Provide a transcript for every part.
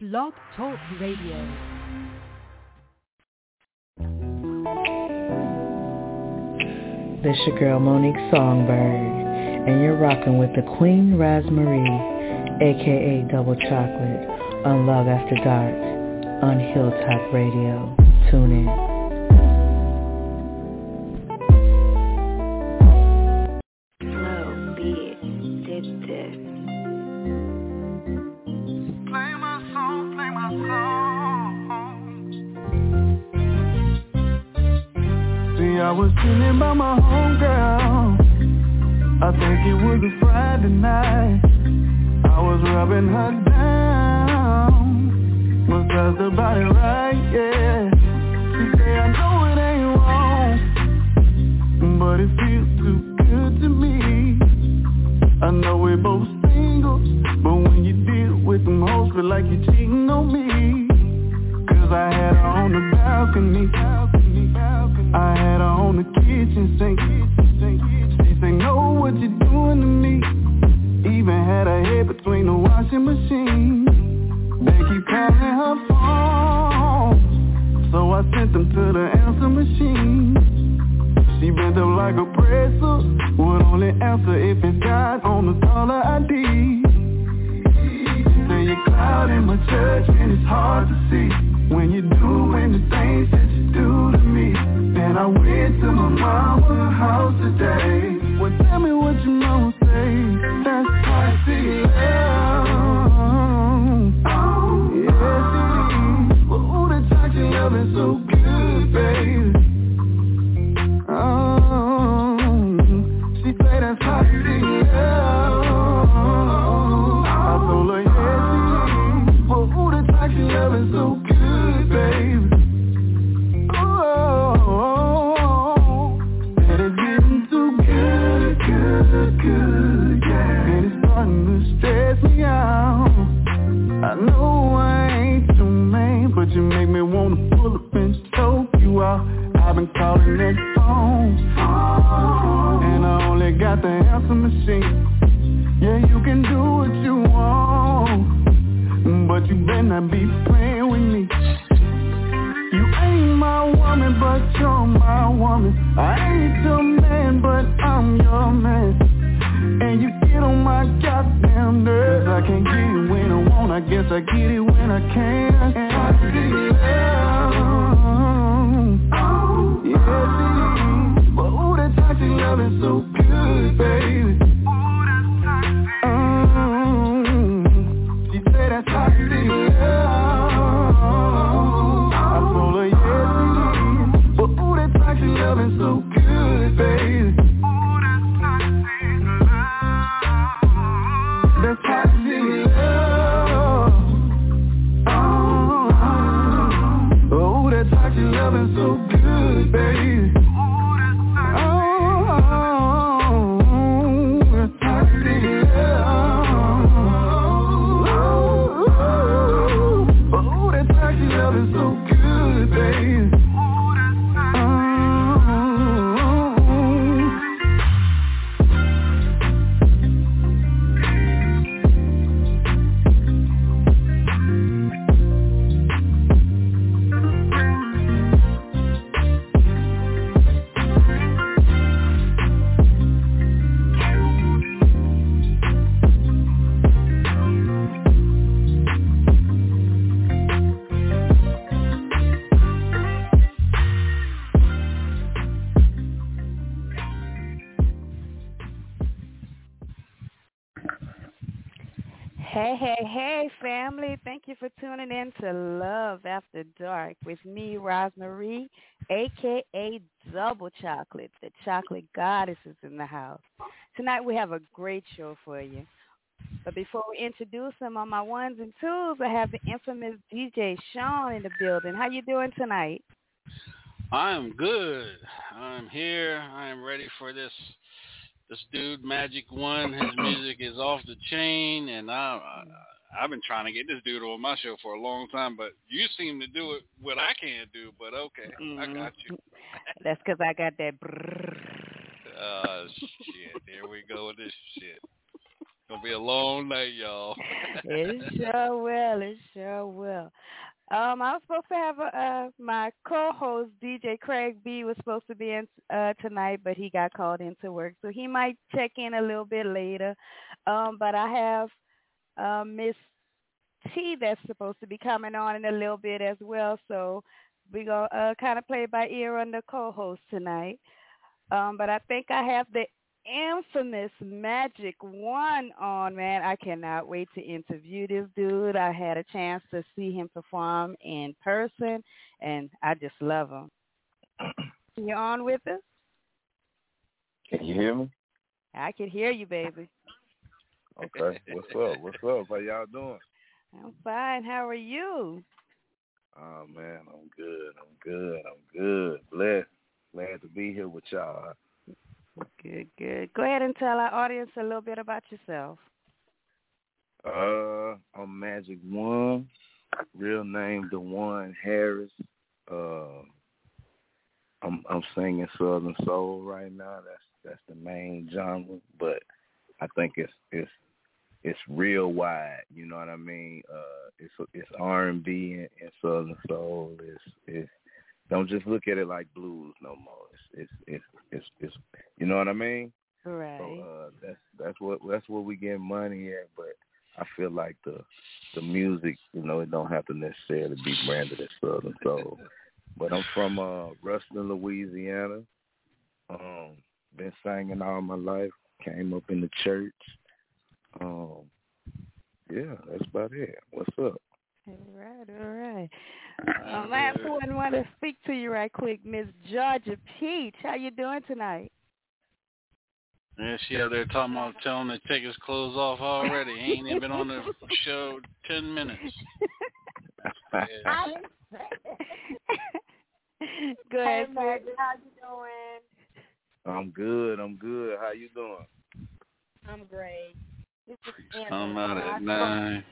Blog Talk Radio. This your girl Monique Songbird, and you're rocking with the Queen Rosemarie, aka Double Chocolate, on Love After Dark, on Hilltop Radio. Tune in. Hey, hey, hey, family. Thank you for tuning in to Love After Dark with me, Rosemarie, a.k.a. Double Chocolate. The Chocolate Goddess is in the house. Tonight we have a great show for you. But before we introduce them on my ones and twos, I have the infamous DJ Sean in the building. How you doing tonight? I am good. I'm here. I am ready for this this dude Magic One. His music is off the chain, and I, I I've been trying to get this dude on my show for a long time, but you seem to do it what I can't do. But okay, mm-hmm. I got you. That's because I got that. Oh uh, shit! Here we go with this shit. It's gonna be a long night, y'all. it sure will. It sure will. Um, I was supposed to have a, uh, my co-host DJ Craig B was supposed to be in uh, tonight, but he got called into work, so he might check in a little bit later. Um, but I have uh, Miss T that's supposed to be coming on in a little bit as well, so we go uh, kind of play by ear on the co-host tonight. Um, but I think I have the infamous Magic One on, man. I cannot wait to interview this dude. I had a chance to see him perform in person, and I just love him. You on with us? Can you hear me? I can hear you, baby. Okay. What's up? What's up? How y'all doing? I'm fine. How are you? Oh man, I'm good. I'm good. I'm good. Blessed. Glad to be here with y'all. Good, good. Go ahead and tell our audience a little bit about yourself. Uh, I'm Magic One, real name Dewan Harris. Uh, I'm I'm singing Southern Soul right now. That's that's the main genre, but I think it's it's it's real wide. You know what I mean? Uh, it's it's R and B and, and Southern Soul. It's it's don't just look at it like blues no more. It's it's it's it's, it's you know what I mean? Right. So uh, that's that's what that's what we get money at. But I feel like the the music, you know, it don't have to necessarily be branded as Southern Soul. But I'm from uh, Ruston, Louisiana. Um, been singing all my life. Came up in the church. Um, yeah, that's about it. What's up? All right, all right. Um, I have someone want to speak to you right quick, Miss Georgia Peach. How you doing tonight? Yeah, she out there talking about telling him to take his clothes off already. He ain't even been on the show ten minutes. Yeah. Go ahead, Hey, sweet. Maggie, how you doing? I'm good. I'm good. How you doing? I'm great. This is Come Angela. out at nine.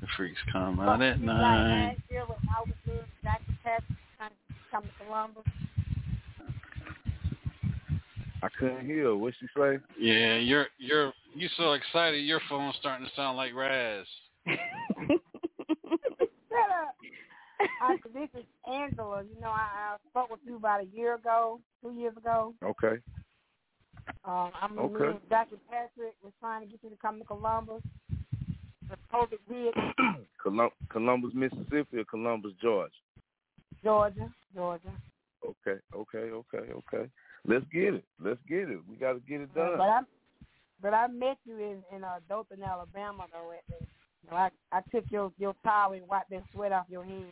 The freaks come out at spoke to you nine. Last year when I was doing Dr. Test, trying to come to Columbus. I couldn't hear. What she say? Yeah, you're you're you so excited. Your phone's starting to sound like Raz. Shut up. I, this is Angela. You know, I, I spoke with you about a year ago, two years ago. Okay. Um, I'm Okay. Dr. Patrick was trying to get you to come to Columbus. The COVID hit Colum- Columbus, Mississippi, or Columbus, Georgia. Georgia, Georgia. Okay, okay, okay, okay. Let's get it. Let's get it. We got to get it done. but I, but I met you in in uh, Dothan, Alabama, though. At the, you know, I I took your your towel and wiped that sweat off your head.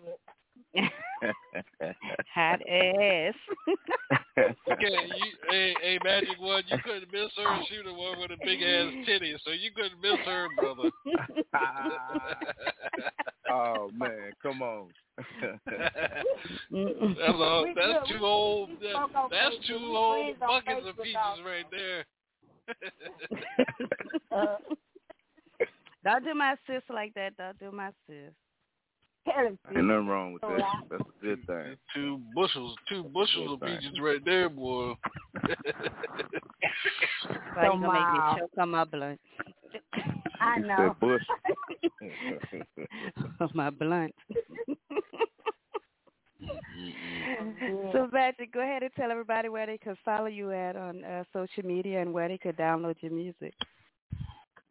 Hot ass. Okay, you, hey, hey, Magic One, you couldn't miss her. She the one with the big ass titties, so you couldn't miss her, brother. oh man, come on. That's all. We That's good. two We- old. That, that's too two We old friends on buckets of peaches right there. Uh, Don't do my sis like that. Don't do my sis. Tell Ain't nothing wrong with that. That's a good thing. two bushels, two bushels of thing. peaches right there, boy. Why you gonna make me choke on my blunt? I You know. said Bush. my blunt. So, Patrick, go ahead and tell everybody where they can follow you at on uh, social media and where they could download your music.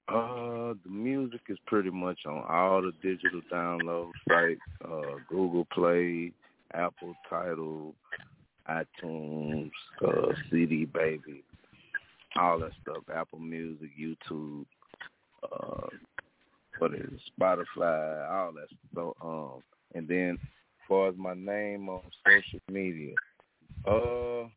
Uh, the music is pretty much on all the digital download sites, uh, Google Play, Apple Tidal, iTunes, uh, CD Baby, all that stuff. Apple Music, YouTube, uh, what is it, Spotify, all that stuff. Um, and then, as far as my name on social media, uh,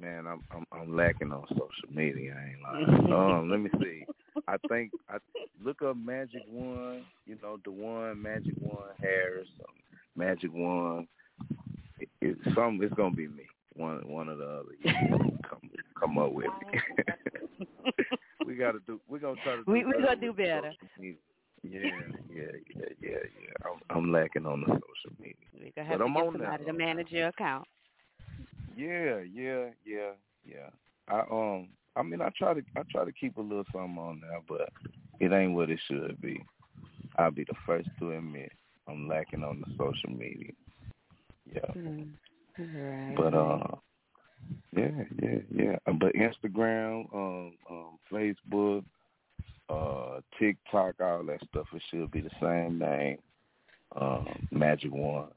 man, I'm I'm, I'm lacking on social media. I ain't lying. um, let me see. I think I look up Magic One. You know, the one Magic One Harris, um, Magic One. It, it, some it's gonna be me. One one or the other. You know, come come up with me. we gotta do. We're gonna try to. Do We- we gonna do better. Yeah, yeah, yeah, yeah, yeah. I'm, I'm lacking on the social media. We gonna have But to I'm get on somebody that. to manage your account. Yeah, yeah, yeah, yeah. I um I mean, I try to I try to keep a little something on there, but it ain't what it should be. I'll be the first to admit I'm lacking on the social media. Yeah. Mm. Right. But uh, yeah, yeah, yeah. Uh, But Instagram, um, um, Facebook, uh, TikTok, all that stuff, it should be the same name. Um, Magic One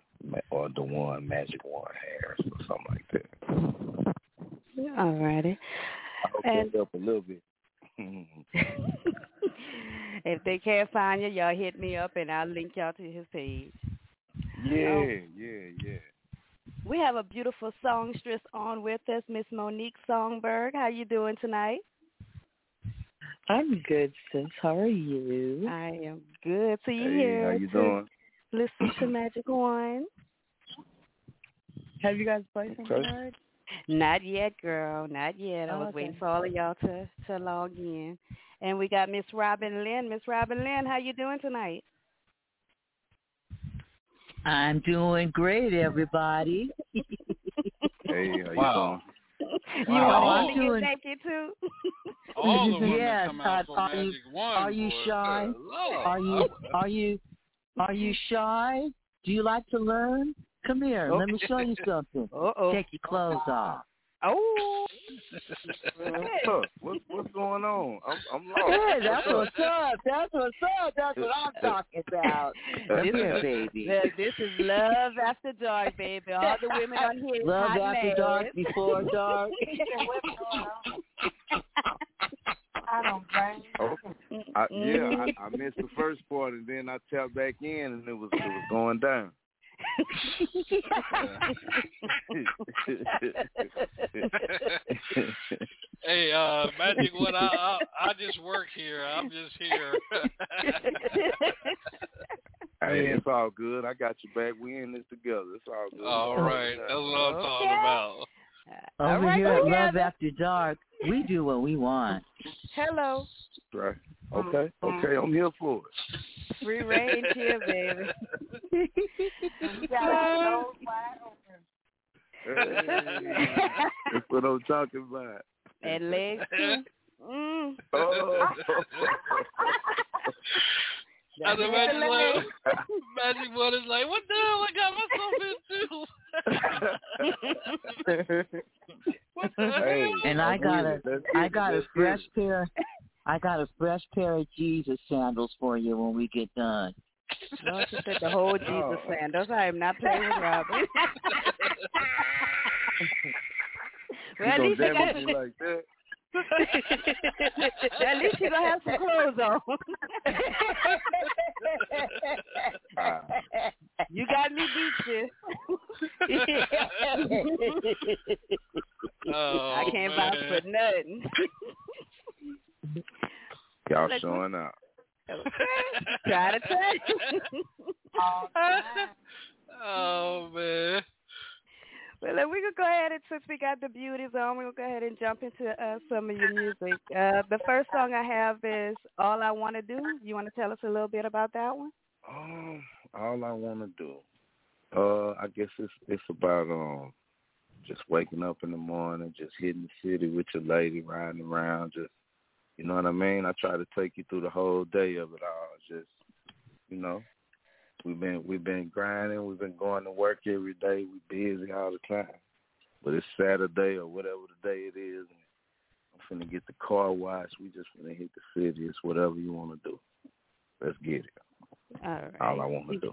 or the One Magic One Harris or something like that. All righty. I And- that help a little bit. if they can't find you, y'all hit me up and I'll link y'all to his page. yeah, oh. yeah, yeah. We have a beautiful songstress on with us, Miss Monique Songbird. How you doing tonight? I'm good, sis. How are you? I am good. So you Hey, here how you to doing? listen to Magic One? Have you guys played some Okay. cards? Not yet, girl. Not yet. I Oh, was okay. waiting for all of y'all to to log in. And we got Miss Robin Lynn. Miss Robin Lynn, how you doing tonight? I'm doing great, everybody. Hey, how you Wow. You Wow. want to doing- get naked too? All the women Yes, come are- out for are you- Magic One. are you boy. shy? Good Are you are you are you shy? Do you like to learn? Come here, let me show you something. Uh oh. Take your clothes off. Oh. Man, what's? What's what's going on? I'm I'm lost. Hey, that's What's what's up. That's what's up. That's what I'm talking about. Come This here, is- baby. This is love after dark, baby. All the women on here is Love hot after mad. dark, before dark. I don't blame you. Oh, I, yeah, I, I missed the first part, and then I tapped back in, and it was it was going down. hey, uh, Magic One, I, I I just work here. I'm just here. hey, it's all good. I got you back. We in this together. It's all good. All right, that's what I'm talking Okay. about. Over right, here at Love. After Dark, we do what we want. Hello. Right. Okay. Okay. I'm here for it. Free range here, baby. You got your nose wide open. Hey, that's what I'm talking about. and legs too. Mm. Oh. I That's imagine the like, legs. Magic One is like, what the hell I got myself into? what the hey, hell? And I got with a it. Let's I get it. got a fresh pair. I got a fresh pair of Jesus sandals for you when we get done. No, she said the whole Jesus Oh. sandals. I am not playing with Robin. well, at You least gonna you got like that? at least you gonna have some clothes on. Ah. you got me beat you. Oh, I can't man. vouch for nothing. Y'all Like, showing out. Try to tell you. All oh man. Well, then we can go ahead and since we got the beauties on, we'll go ahead and jump into uh, some of your music. Uh, the first song I have is "All I Want to Do." You want to tell us a little bit about that one? Um, all I want to do, uh, I guess it's it's about um, just waking up in the morning, just hitting the city with your lady, riding around, just you know what I mean. I try to take you through the whole day of it all. Just you know, we've been we've been grinding, we've been going to work every day, we busy all the time. But it's Saturday or whatever the day it is, and I'm finna get the car washed. We just finna hit the city. It's whatever you want to do. Let's get it. All right. All I want to do.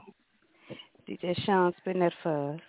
DJ Sean, spin that for us.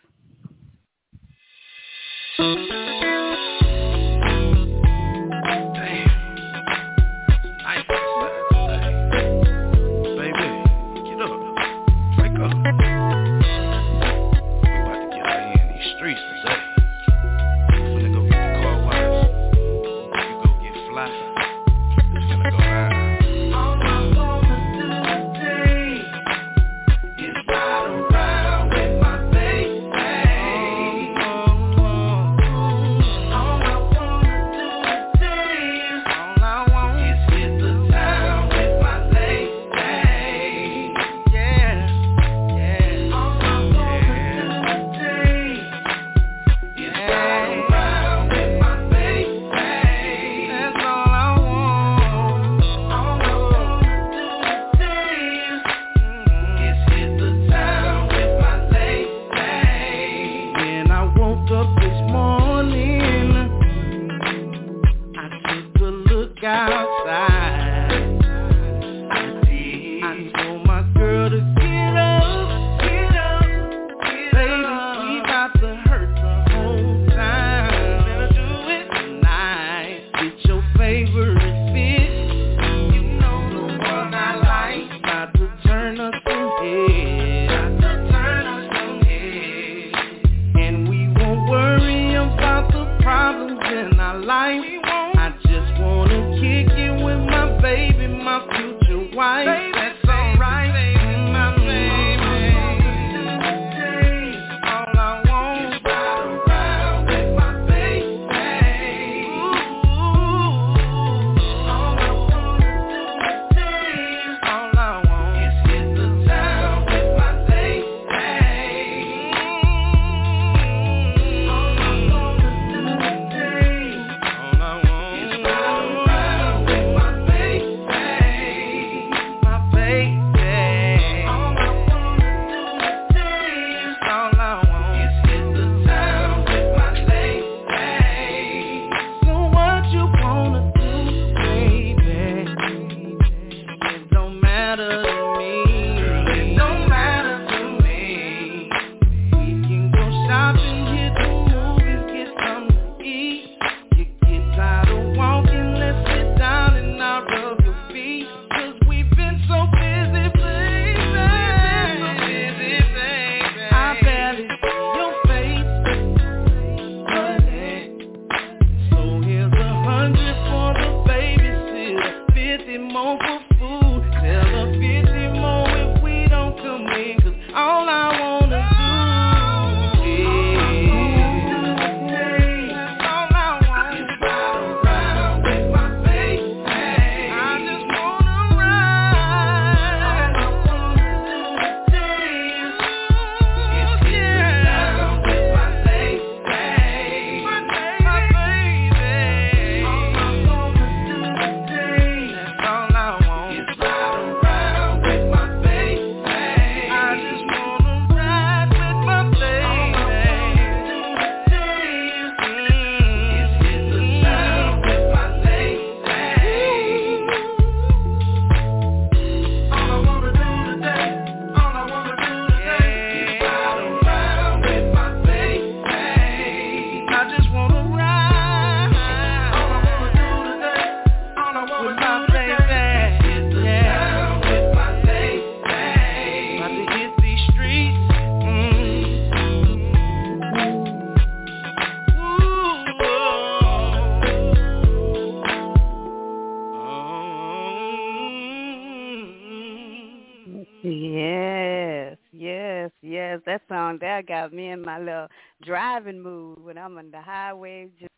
Got me in my little driving mood when I'm on the highway just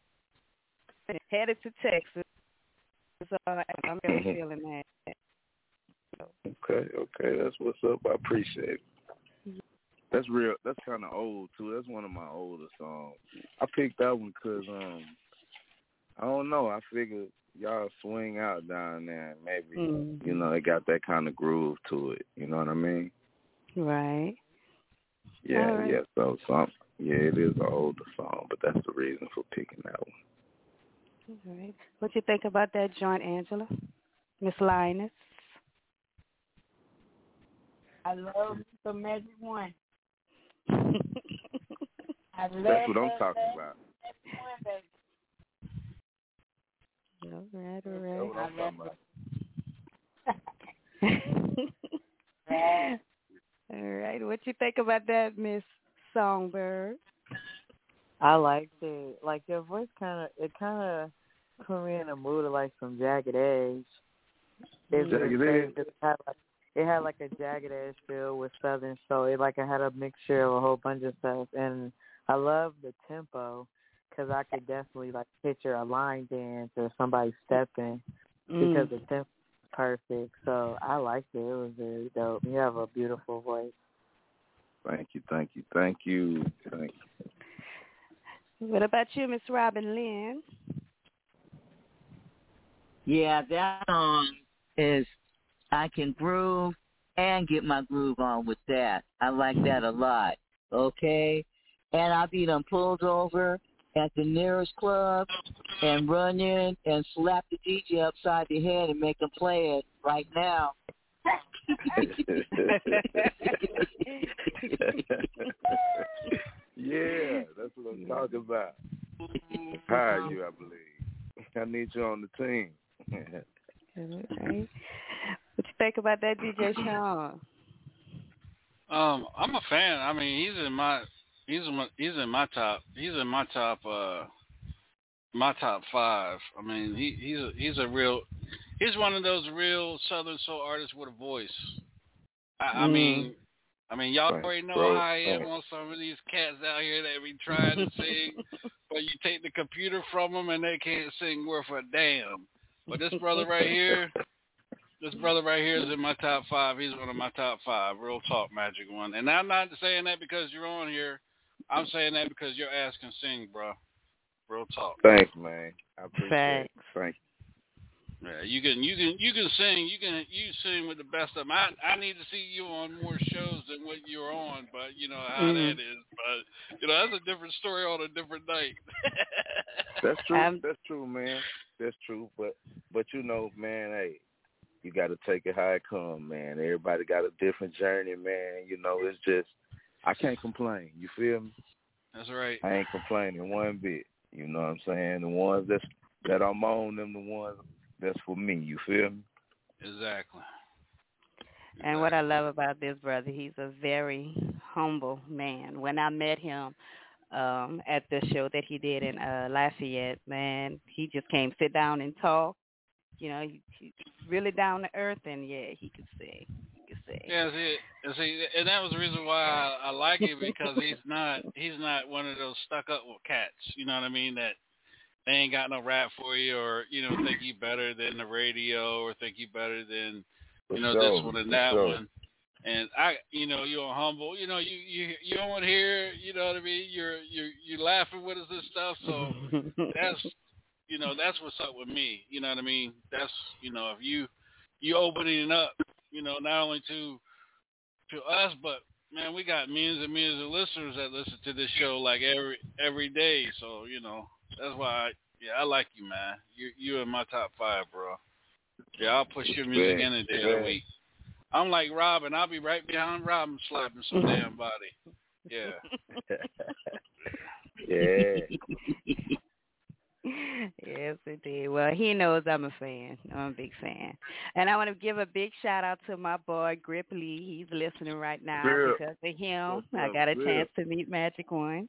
headed to Texas. So I'm really feeling that. Okay, okay, that's what's up. I appreciate it. That's real. That's kind of old too. That's one of my older songs. I picked that one 'cause um, I don't know. I figured y'all swing out down there, and maybe Mm. you know it got that kind of groove to it. You know what I mean? Right. Yeah, All right. yeah. So some, yeah, it is an older song, but that's the reason for picking that one. All right. What you think about that joint, Angela? Miss Linus? I love the Magic One. I love That's what I'm talking about. One, baby. all right, That's what. I'm talking about. all right. What you think about that, Miss Songbird? I liked it. Like your voice kind of, it kind of put me in a mood of like some jagged edge. It's Jagged Edge? It had like, it had like a jagged edge feel with southern, so it like it had a mixture of a whole bunch of stuff. And I love the tempo because I could definitely like picture a line dance or somebody stepping because Mm. the tempo was perfect. So I liked it. It was very dope. You have a beautiful voice. Thank you, thank you, thank you, thank you. What about you, Miss Robin Lynn? Yeah, that song is I can groove and get my groove on with that. I like that a lot. Okay? And I be done pulled over at the nearest club and run in and slap the DJ upside the head and make him play it right now. yeah, that's what I'm talking about. Hire you, I believe. I need you on the team. All right. What you think about that, DJ Sean? Um, I'm a fan. I mean, he's in my he's in my, he's in my top he's in my top uh my top five. I mean, he he's a, he's a real he's one of those real Southern soul artists with a voice. I, I Mm. mean, I mean, y'all Right, already know bro, how I am right. on some of these cats out here that be trying to sing, but you take the computer from them and they can't sing worth a damn. But this brother right here, this brother right here is in my top five. He's one of my top five. Real talk, Magic One. And I'm not saying that because you're on here. I'm saying that because your ass can sing, bro. Real talk. Thanks, man. I appreciate Facts. it. Thank Yeah, you can you can you can sing you can you sing with the best of them. I I need to see you on more shows than what you're on, but you know how Mhm. that is. But you know that's a different story on a different night. That's true. Um, That's true, man. That's true. But but you know, man, hey, you got to take it how it come, man. Everybody got a different journey, man. You know, it's just I can't complain. You feel me? that's right. I ain't complaining one bit. You know what I'm saying? The ones that's that I'm on them, the ones that's for me. You feel me? Exactly. And what I love about this brother, he's a very humble man. When I met him um at the show that he did in uh Lafayette, man, he just came sit down and talk. You know, he, he's really down to earth and yeah, he could sing. He. Yeah, see, and see, and that was the reason why I, I like it because he's not he's not one of those stuck up cats. You know what I mean? That they ain't got no rap for you, or you know, think you better than the radio, or think you better than For you know sure, this one and for that sure. one. And I, you know, you're humble. You know, you you you on hear. You know what I mean? You're you're you're laughing with us and stuff. So that's you know that's what's up with me. You know what I mean? That's you know if you you opening it up, you know, not only to to us, but man, we got millions and millions of listeners that listen to this show like every every day. So you know that's why I, yeah I like you, man. You you in my top five, bro. Yeah, I'll push your music Yeah, any day of the yeah. week. I'm like Robin. I'll be right behind Robin slapping some damn body. Yeah. yeah. yes, indeed. Well, he knows I'm a fan. I'm a big fan. And I want to give a big shout out to my boy Grip Lee. He's listening right now Grip. because of him. What's I got a Grip? chance to meet Magic One.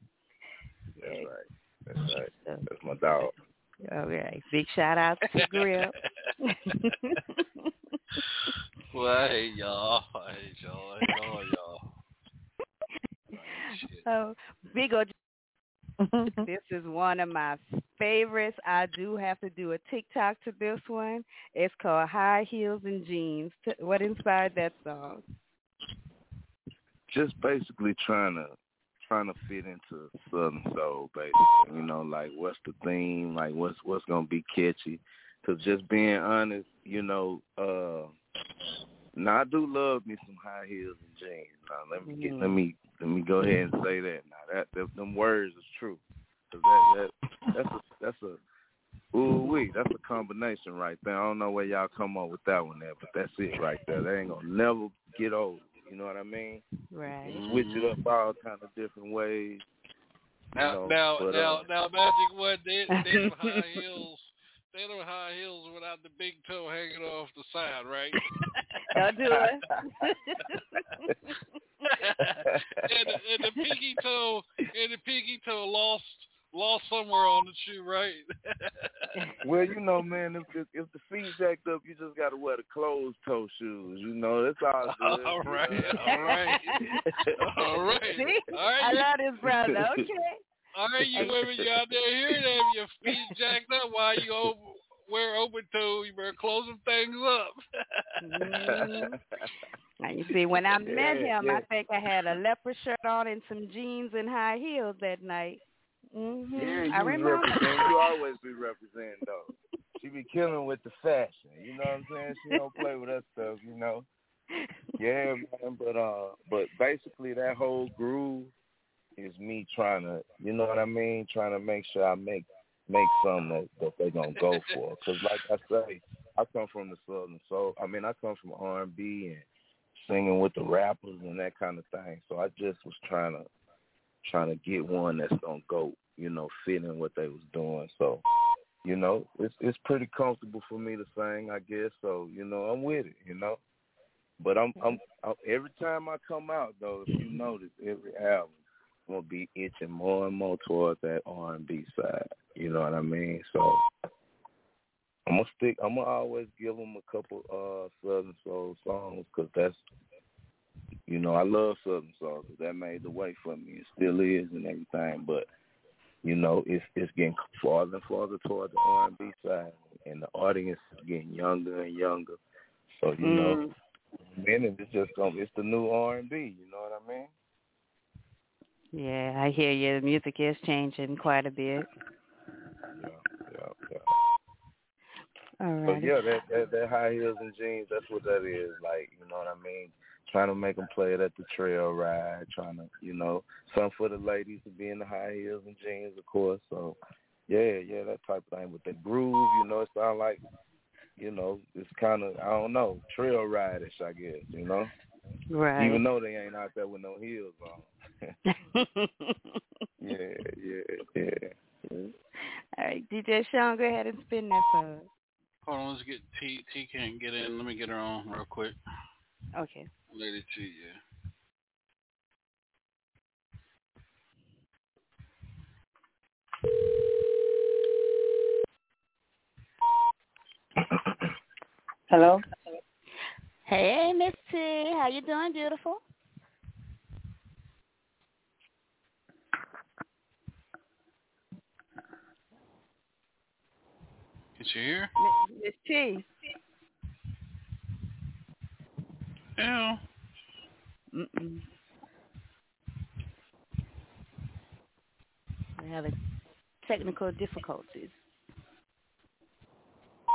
That's right. That's right. That's my dog. all right. Big shout out to Grip. well, hate y'all. Hate y'all. All y'all. Shit. oh, Big O. this is one of my favorites. I do have to do a TikTok to this one. It's called High Heels and Jeans. What inspired that song? Just basically trying to trying to fit into Southern Soul, basically. You know, like what's the theme? Like what's what's gonna be catchy? Cause just being honest, you know, uh, now I do love me some high heels and jeans. Now let me get, let me let me go ahead and say that. Now that, that them words is true. Cause that that that's a that's a ooh wee that's a combination right there. I don't know where y'all come up with that one there, but that's it right there. They ain't gonna never get old. You know what I mean? Right. Switch it up all kind of different ways. Now, know, now, but, now, uh, now, Magic One, they they them high heels. They them high heels without the big toe hanging off the side, right? Don't do it. and, the, and the pinky toe and the pinky toe lost lost somewhere on the shoe, right? Well, you know, man, if if, if the feet jacked up, you just got to wear the closed toe shoes. You know, that's all good. all you right, know. all right, all right, See? all right. I love this brother. Okay. All right, you women, you out there hearing that? Your feet jacked up while you over, wear open toe. You better close them things up. Mhm. Now you see, when I met him, yeah. I think I had a leopard shirt on and some jeans and high heels that night. hmm Yeah, you I was remember. You always be representing though. She be killing with the fashion. You know what I'm saying? She don't play with that stuff. You know. Yeah, man. But uh, but basically that whole groove is me trying to, you know what I mean? Trying to make sure I make make something that, that they gonna go for. Cause like I say, I come from the southern soul. I mean, I come from R and B and singing with the rappers and that kind of thing. So I just was trying to trying to get one that's gonna go, you know, fit in what they was doing. So, you know, it's it's pretty comfortable for me to sing, I guess. So, you know, I'm with it, you know. But I'm, I'm, I'm every time I come out though, if you notice, every album gonna be itching more and more towards that R and B side. You know what I mean? So I'm gonna stick. I'm gonna always give them a couple uh Southern soul songs because that's, you know, I love Southern soul 'cause that made the way for me. It still is and everything. But you know, it's it's getting farther and farther toward the R and B side, and the audience is getting younger and younger. So you know, Mm. minute it's just gonna it's the new R and B. You know what I mean? Yeah, I hear you. The music is changing quite a bit. Yeah, yeah, yeah. All right. yeah, that, that that high heels and jeans, that's what that is. Like, you know what I mean? Trying to make them play it at the trail ride, trying to, you know, something for the ladies to be in the high heels and jeans, of course. So, yeah, yeah, that type of thing. With the groove, you know, it sound like, you know, it's kind of, I don't know, trail ride-ish, I guess, you know? Right. Even though they ain't out there with no heels on. Yeah, yeah, yeah. yeah. All right, DJ Sean, go ahead and spin that for us. Hold on, let's get T. T can't get in. Let me get her on real quick. Okay. Lady T, yeah. Hello. Hey, Miss T, how you doing, beautiful? Is she here? Miss- Miss T. Yeah. Mm-mm. We're having technical difficulties.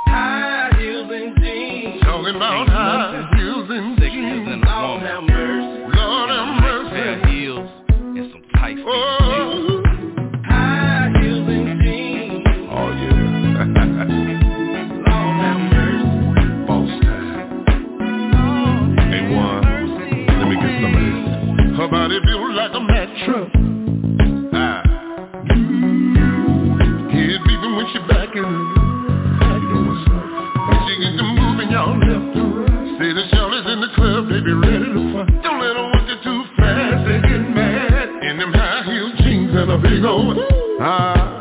High heels and jeans. Talking about high heels and jeans. and a woman. Lord have mercy. Pair of heels and some tight fitting Oh, Her body built like a mattress. Ah. Head beating when she back in. You know what's up. When she get to moving, y'all left to right. Say the shawty's in the club, they be ready to fight. Don't let them work it too fast, they get mad. In them high heel jeans and a big old ah.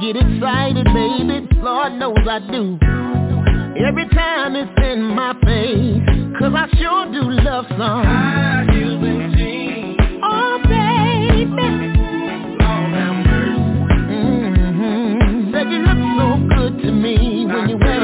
Get excited, baby. Lord knows I do. Every time it's in my face, cause I sure do love songs. Oh, baby. Lord have mercy. Mm-hmm. Said you look so good to me when you're wearing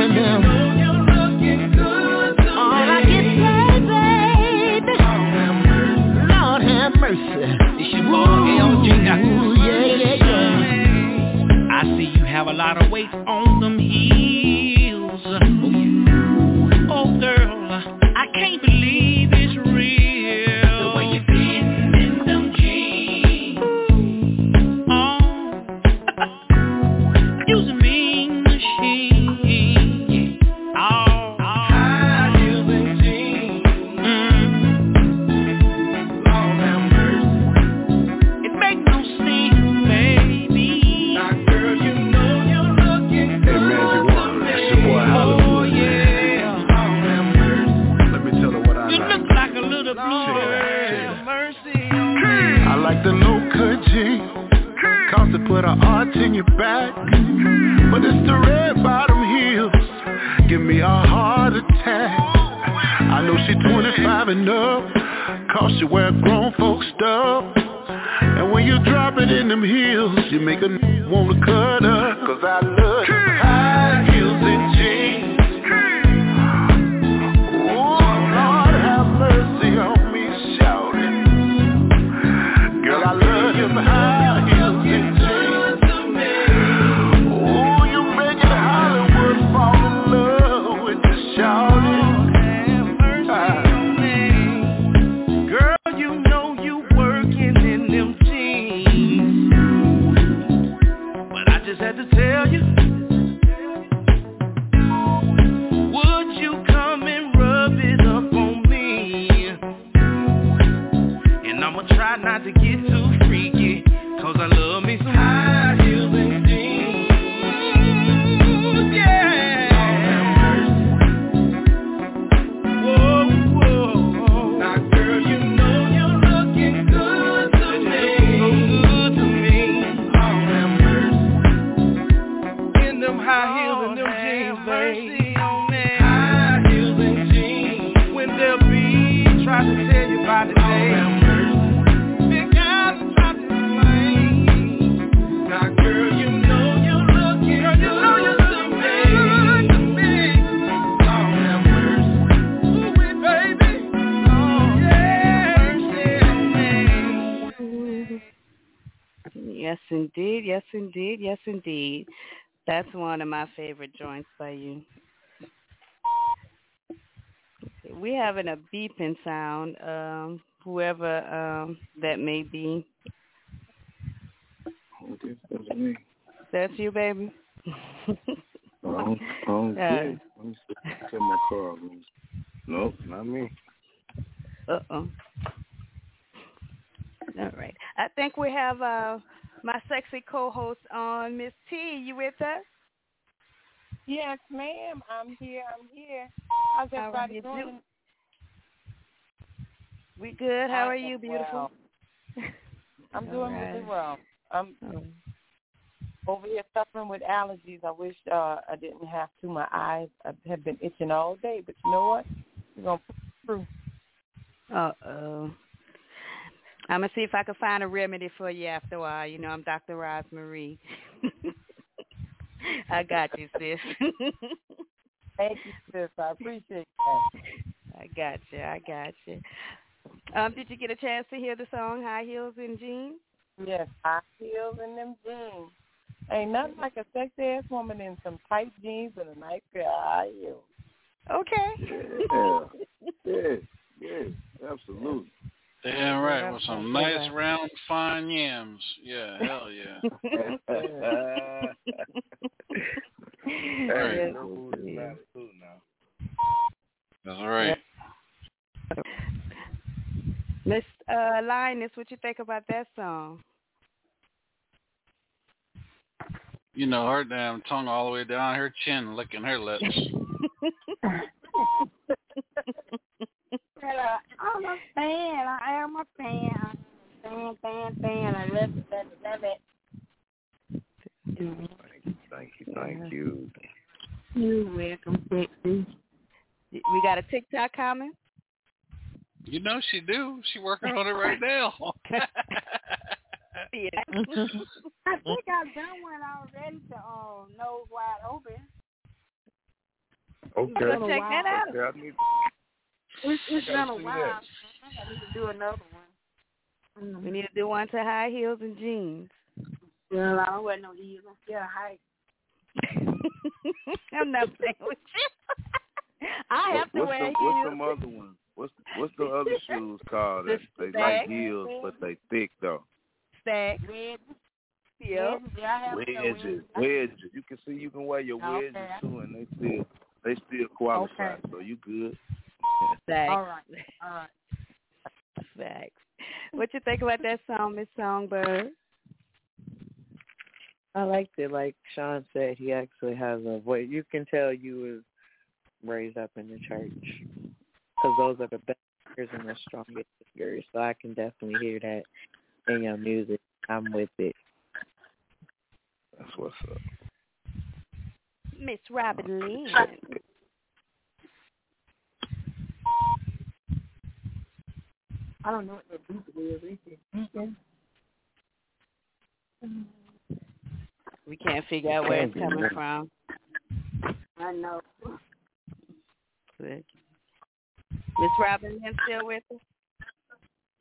That's one of my favorite joints by you. We're having a beeping sound. Um, whoever um, that may be. Is me. That's you, baby. I don't, I don't Yeah. Let me see. My car. Nope, not me. Uh oh. All right. I think we have uh, my sexy co-host on, Miss T. You with us? Yes, ma'am. I'm here. I'm here. How's everybody you doing? do- We good. How are you, beautiful? well. I'm doing right. really well. I'm Oh. over here suffering with allergies. I wish uh, I didn't have to. My eyes have been itching all day, but you know what? We're gonna push through. Uh oh. I'm gonna see if I can find a remedy for you after a while. You know, I'm Dr. Rosemarie. I got you, sis. Thank you, sis. I appreciate that. I got you. I got you. Um, did you get a chance to hear the song "High Heels and Jeans"? Yes, high heels and them jeans. Ain't nothing like a sexy ass woman in some tight jeans and a nice pair of high heels. Okay. Yeah, yeah, yeah, absolutely. Damn right, with some nice Yeah. round fine yams. Yeah, hell yeah. hey, Yes, no is indeed. bad food now. That's right. Miss uh, Linus, what you think about that song? You know, her damn tongue all the way down her chin, licking her lips. But, uh, I'm a fan. I am a fan. Fan, fan, fan. I love it, love it, love it. Thank you, thank you, thank you. You're welcome, sexy. We got a TikTok comment. You know she do. She working on it right now. Yeah. I think I've done one already to uh, Nose Wide Open. Okay. Go check that out. Okay, I need It's, it's I been a while. that. I think I need to do another one. Mm-hmm. We need to do one to high heels and jeans. Well, I don't wear no heels. I'm scared of height. I'm not playing with you. I have to what's wear the, what's some other one? What's what's the other shoes called? The That they Stag. like heels, but they thick though. Stack. Wedges. Yep. Wedges. Yeah, I have some Wedges, wedges. You can see you can wear your Okay. wedges too, and they still they still qualify. Okay. So you good. Facts. All right. All right. Facts. What you think about that song, Miss Songbird? I liked it. Like Sean said, he actually has a voice. You can tell you was raised up in the church because those are the best singers and the strongest singers. So I can definitely hear that in your music. I'm with it. That's what's up. Miss Robin Lynn. I don't know what that beat is. Is it beacon? We can't figure out where it's coming from. I know. Good. Miss Robin Lynn still with us?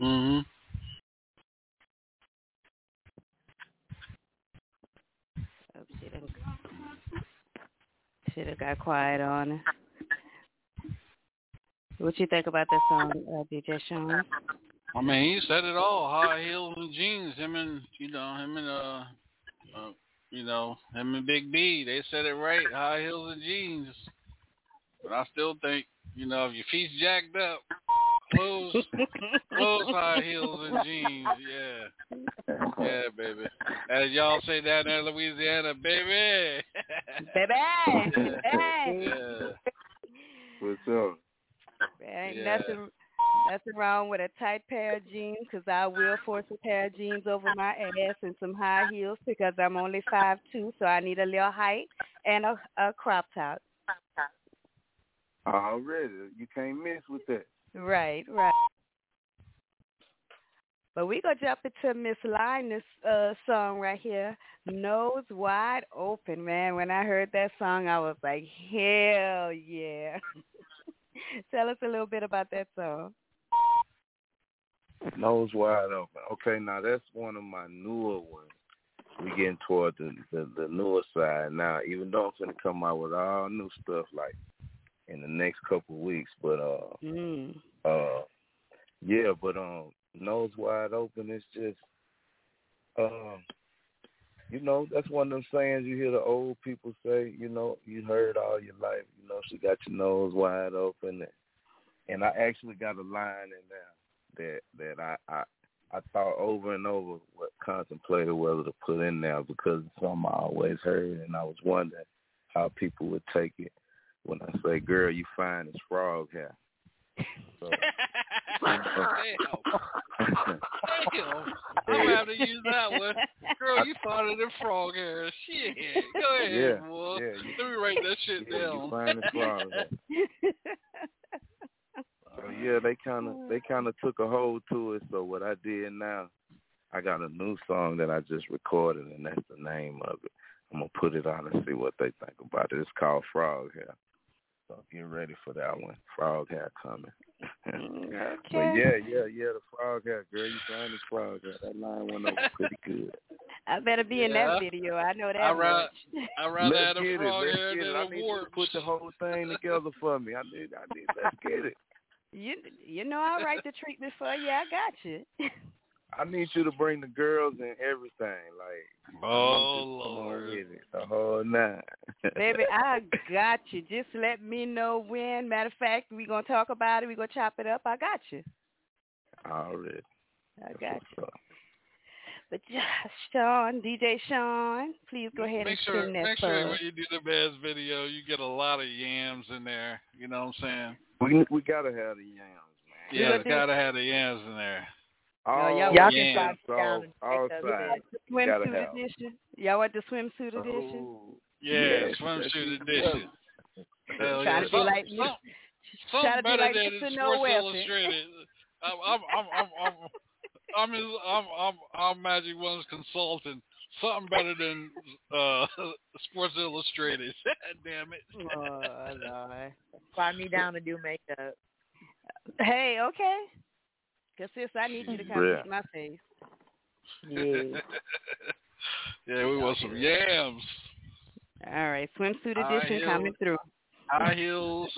mhm. Oh, she done, she done got quiet on her. What you think about that song, uh, DJ Sean? I mean, he said it all. High heels and jeans. Him and you know him and uh, uh you know him and Big B. They said it right. High heels and jeans. But I still think you know if your feet's jacked up, close close high heels and jeans. Yeah, yeah, baby. As y'all say down there in Louisiana, baby. Baby! yeah. Hey! yeah. What's up? There ain't Yeah. nothing nothing wrong with a tight pair of jeans because I will force a pair of jeans over my ass and some high heels because I'm only five two, so I need a little height and a, a crop top. Already, you can't miss with that. Right, right. But we gonna jump into Miss Linus' uh, song right here, "Nose Wide Open." Man, when I heard that song, I was like, "Hell yeah!" Tell us a little bit about that song. Nose wide open. Okay, now that's one of my newer ones. we getting toward the, the the newer side now. Even though I'm gonna come out with all new stuff like in the next couple of weeks, but uh, Mm. uh, yeah, but um, nose wide open. It's just um, you know, that's one of them sayings you hear the old people say. You know, you heard all your life. You know, she got your nose wide open, and, and I actually got a line in there that that I I I thought over and over what contemplated whether to put in there because it's something I always heard, and I was wondering how people would take it when I say, "Girl, you fine as frog hair." So, Damn. I'm gonna use that one. Girl, you farted than frog hair. Shit. Go ahead, Yeah, boy. yeah, you- Let me write that shit yeah, down. you fine as frog. So yeah, they kind of they kind of took a hold to it. So what I did now, I got a new song that I just recorded, and that's the name of it. I'm gonna put it on and see what they think about it. It's called Frog Hair. So get ready for that one. Frog hat coming. okay. But yeah, yeah, yeah, the frog hat, girl, you find the frog hat. That line went over pretty good. I better be in that video. I know that I ra- much. I rather Let's a get it. Let's hair get than it. I a need you to put the whole thing together for me. I need, I need. Let's get it. You you know I write the treatment for you. I got you. I need you to bring the girls and everything. Like, Oh, come on Lord. with it, the whole nine. Baby, I got you. Just let me know when. Matter of fact, we gonna talk about it. We gonna chop it up. I got you. already. I got you. But yeah, Sean, DJ Sean, please go ahead Make and sure, send that make sure for when you do the Baz video, you get a lot of yams in there. You know what I'm saying? We we gotta have the yams, man. Yeah, it's gotta have the yams in there. All y'all Y'all want can yams. slide down and all take those You gotta swimsuit edition. Y'all want the swimsuit edition? Oh, Yeah, yes, swimsuit edition. Hell Try yeah. to be like some- Try something to be better like than Mr. Sports Noel. Illustrated. I'm, I'm, I'm, I'm, I'm, I'm, his, I'm, I'm, I'm Magic One's consultant. Something better than uh, Sports Illustrated. Damn it. Oh Lord. Fly me down to do makeup. Hey, okay. Cause sis, I need you to come Yeah. fix my face. Yeah. yeah, we want some yams. All right, swimsuit edition heels. coming through. High heels,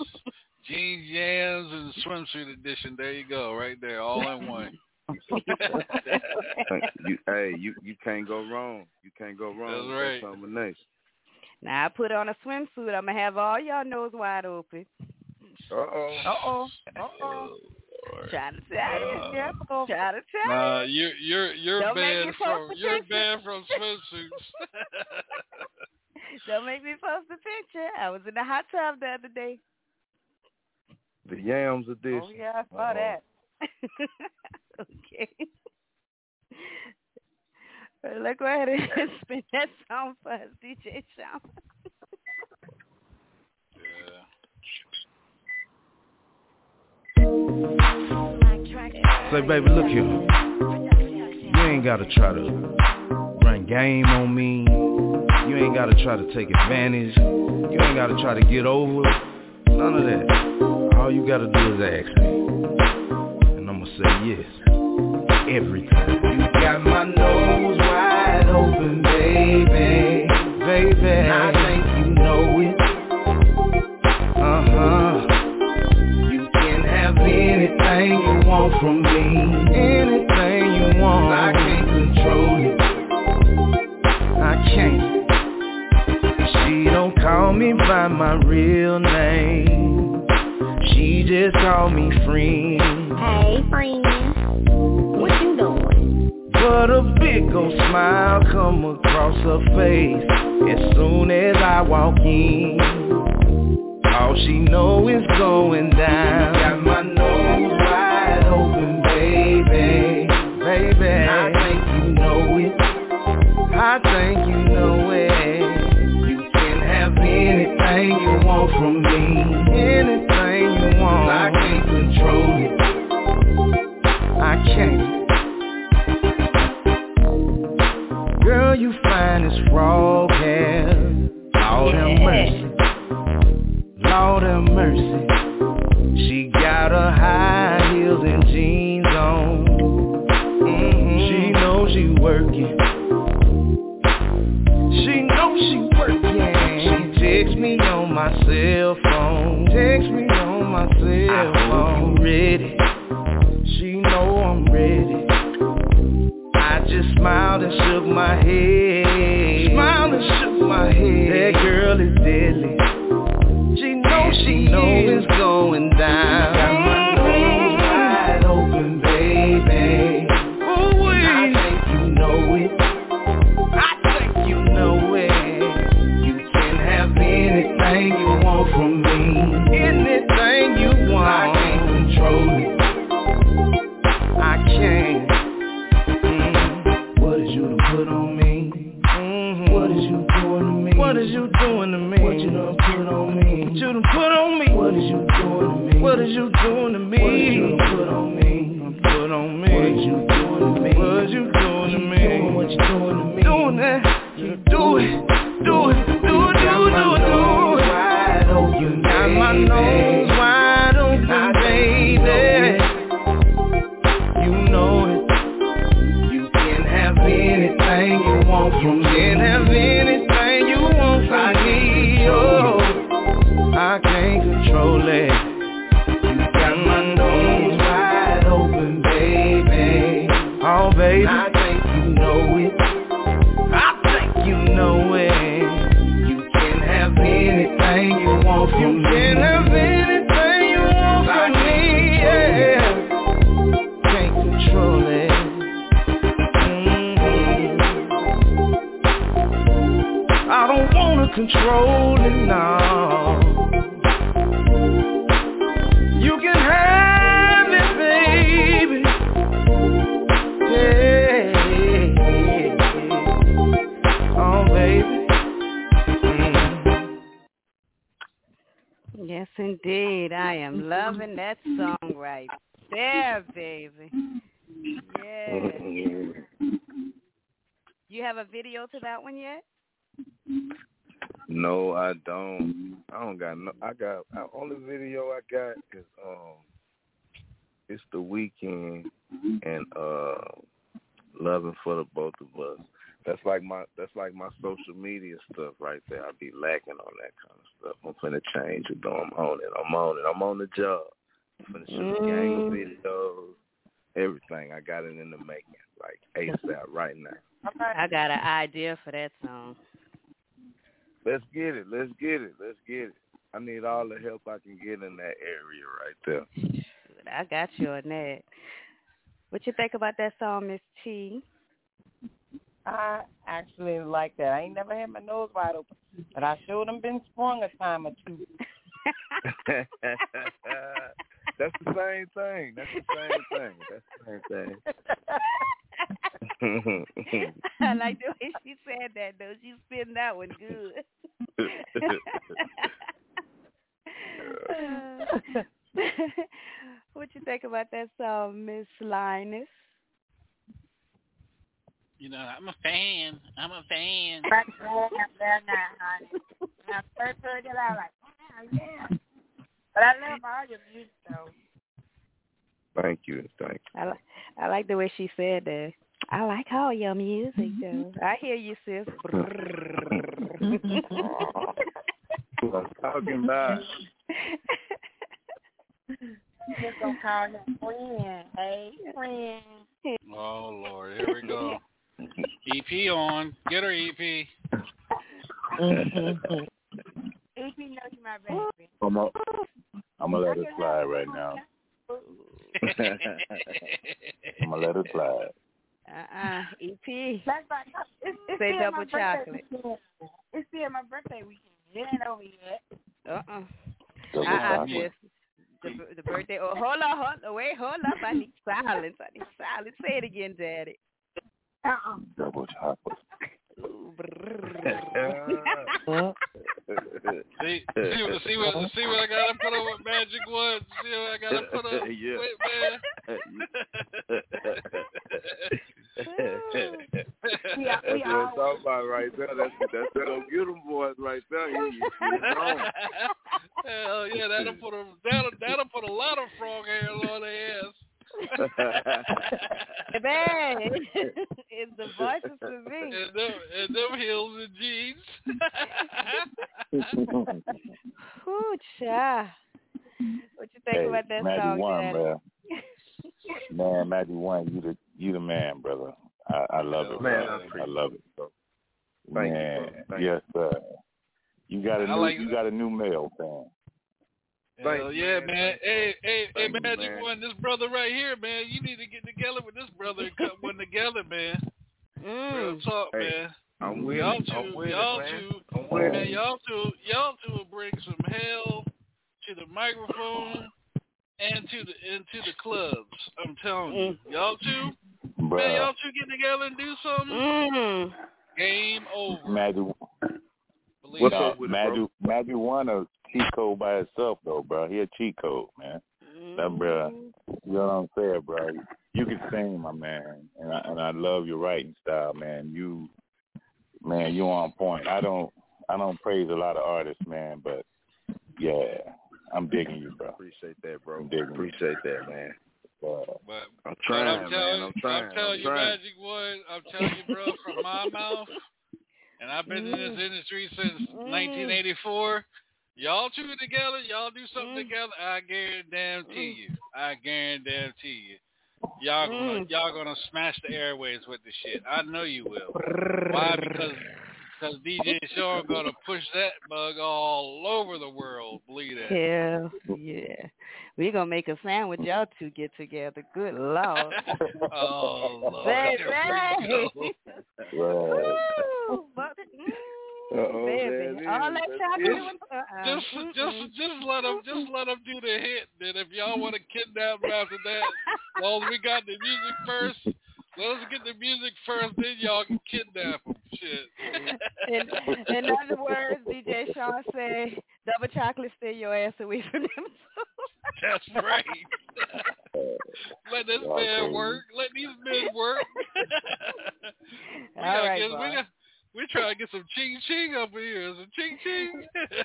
jeans, yams, and swimsuit edition. There you go, right there, all in one. you, hey, you you can't go wrong. You can't go wrong That's with right. that combination. Now I put on a swimsuit. I'm gonna have all y'all nose wide open. Uh oh. Uh oh. Uh oh. Try to tell you. Uh, Try to tell Nah, you. you you're you're Don't banned from you're picture. banned from swimsuits. Don't make me post a picture. I was in the hot tub the other day. The yams edition. Oh yeah, I saw Uh-oh. that. okay. Well, let's go ahead and spin that song for us, DJ Sean. Say, baby, look here. You ain't gotta try to run game on me. You ain't gotta try to take advantage. You ain't gotta try to get over. None of that. All you gotta do is ask me. And I'ma say yes. Every time. You got my nose wide open, baby. Baby. Anything you want from me. Anything you want. I can't control it. I can't. She don't call me by my real name. She just call me friend. Hey, friend. What you doing? But a big old smile come across her face as soon as I walk in. All she know is going down. Got my nose Anything you want from me. Anything you want. I can't control it I can't. Girl, you find this raw hair. Lord yeah. have mercy. Lord have mercy. She got her high heels and jeans on. Mm-hmm. She knows she working. Yeah, I'm ready. She know I'm ready. I just smiled and shook my head. Smiled and shook my head. That girl is deadly. She knows she knows it's going down. Mm-hmm. Stuff right there. I be lacking on that kind of stuff. I'm finna change it though. I'm on it. I'm on it. I'm on the job. I'm finna shoot a gang mm. videos, everything. I got it in the making, like ASAP right now. I got an idea for that song. Let's get it. Let's get it. Let's get it. I need all the help I can get in that area right there. I got you on that. What you think about that song, Miss T? I actually like that. I ain't never had my nose wide open, but I sure done been sprung a time or two. That's the same thing. That's the same thing. That's the same thing. I like the way she said that though. She spin that one good. what you think about that song, Miss Linus? You know, I'm a fan. I'm a fan. But they're not, honey. When I first heard it, I was like, wow, yeah. But I love all your music, though. Thank you. Thank I like I like the way she said that. I like all your music though. Mm-hmm. I hear you, sis. I'm talking about. You just gonna call him friend. Hey, friend. Oh Lord, here we go. EP on. Get her E EP. If you know you my baby. I'm gonna I'm gonna let it slide right now. I'm gonna let it slide. Uh-uh. EP. That's like, it's, it's Say double chocolate. weekend. It's still my birthday weekend. It ain't over yet. Uh-uh. Double Uh-uh, chocolate. The, the birthday. Oh, hold on, hold on. Wait, hold up. I need silence. I need silence. Say it again, Daddy. Uh-uh. Double chocolate. See, see, what- see what, see what I gotta put on with Magic One's. See what I gotta put on Yeah. with, man. That's what I'm talking about right there. That's that's that old beautiful boys right there. You, you, you're. Hell yeah, that'll put a that'll that'll put a lot of frog hairs on their ass. Baby, it's the voices to me. and them and them heels and jeans. Ooh, cha. What you think hey, about that Magic song, One, Daddy? Man, Magic One, you the you the man, brother. I, I love it, Man, I I love it. Bro. Thank you, man, bro. Thank yes, sir. You got a I new like you it. got a new male fan. Hell Thank you, yeah, man. man. Hey, hey, hey, Thank you, Magic man. One, this brother right here, man. You need to get together with this brother and cut one together, man. Real Mm. talk, Hey, man. I'm with y'all it. two, I'm with y'all it, man. two, I'm with man, it. y'all two, y'all two will bring some hell to the microphone and to the and to the clubs. I'm telling you, y'all two, man, y'all two get together and do something. Mm. Game over. Magic Believe What's me. up with it, bro? Magic Magic One a cheat code by itself though, bro. He a cheat code, man. That mm-hmm. bro, you know what I'm saying, bro. You can sing, my man, and I and I love your writing style, man. You, man, you on point. I don't I don't praise a lot of artists, man, but yeah, I'm digging you, bro. Appreciate that, bro. I'm digging you. Appreciate that, man. But I'm But trying, I'm telling, man. I'm trying. I'm telling I'm you, trying. Magic One. I'm telling you, bro, from my mouth, and I've been in this mm. industry since mm. 1984. Y'all two together, y'all do something mm. together. I guarantee you. I guarantee you. Y'all gonna y'all gonna smash the airways with the shit. I know you will. Why? Because because DJ Sean gonna push that bug all over the world. Believe that. Hell yeah. We gonna make a sandwich. Y'all two get together. Good lord. Oh, Lord. Baby. We go. right. Ooh, but- mm, Uh-oh, baby. All that chocolate uh-uh. Just, just, just let them, just let them do the hit. Then if y'all want to kidnap them after that, well, we got the music first. Let us get the music first, then y'all can kidnap them. Shit. in, in other words, DJ Sean said, "Double chocolate, stay your ass away from them." That's right. Let this man work. Let these men work. we All gotta right, get, we boy. got, we trying to get some ching ching up here. Some ching ching.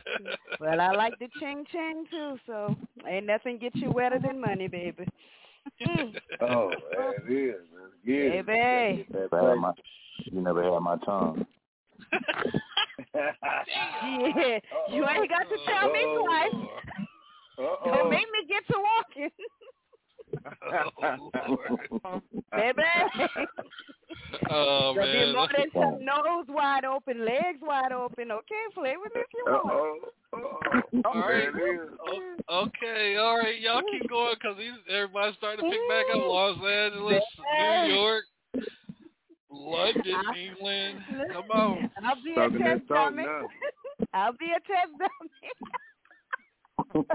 well, I like the ching ching too, so ain't nothing get you wetter than money, baby. Mm. Oh, that is. Let's get it. Baby. That Never had my, you never had my tongue. Yeah, you ain't got to tell me Uh-oh. twice. Uh-oh. Don't make me get to walking, oh, baby. oh There'll be man. more than some nose wide open, legs wide open. Okay, play with me if you want. Uh-oh. Uh-oh. All right. There it is. O- Okay, all right, y'all keep going because everybody's starting to pick back up. Los Angeles, New York, London, England. Come on. I'll be a Talking test dummy. I'll be a test dummy.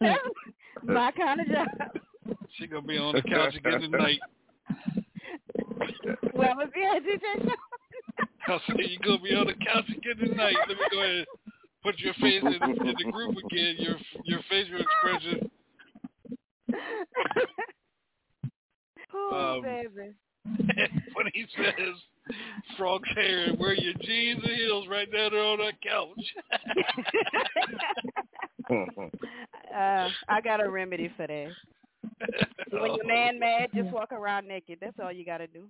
That's my kind of job. She gonna be on the couch again tonight. Well, I'm gonna be a DJ I said you gonna be on the couch again tonight. Let me go ahead and put your face in, in the group again. Your your facial expression. Oh, Um, baby. when he says frog's hair and wear your jeans and heels right down there on that couch. Uh, I got a remedy for that. When your man mad, just walk around naked. That's all you gotta do.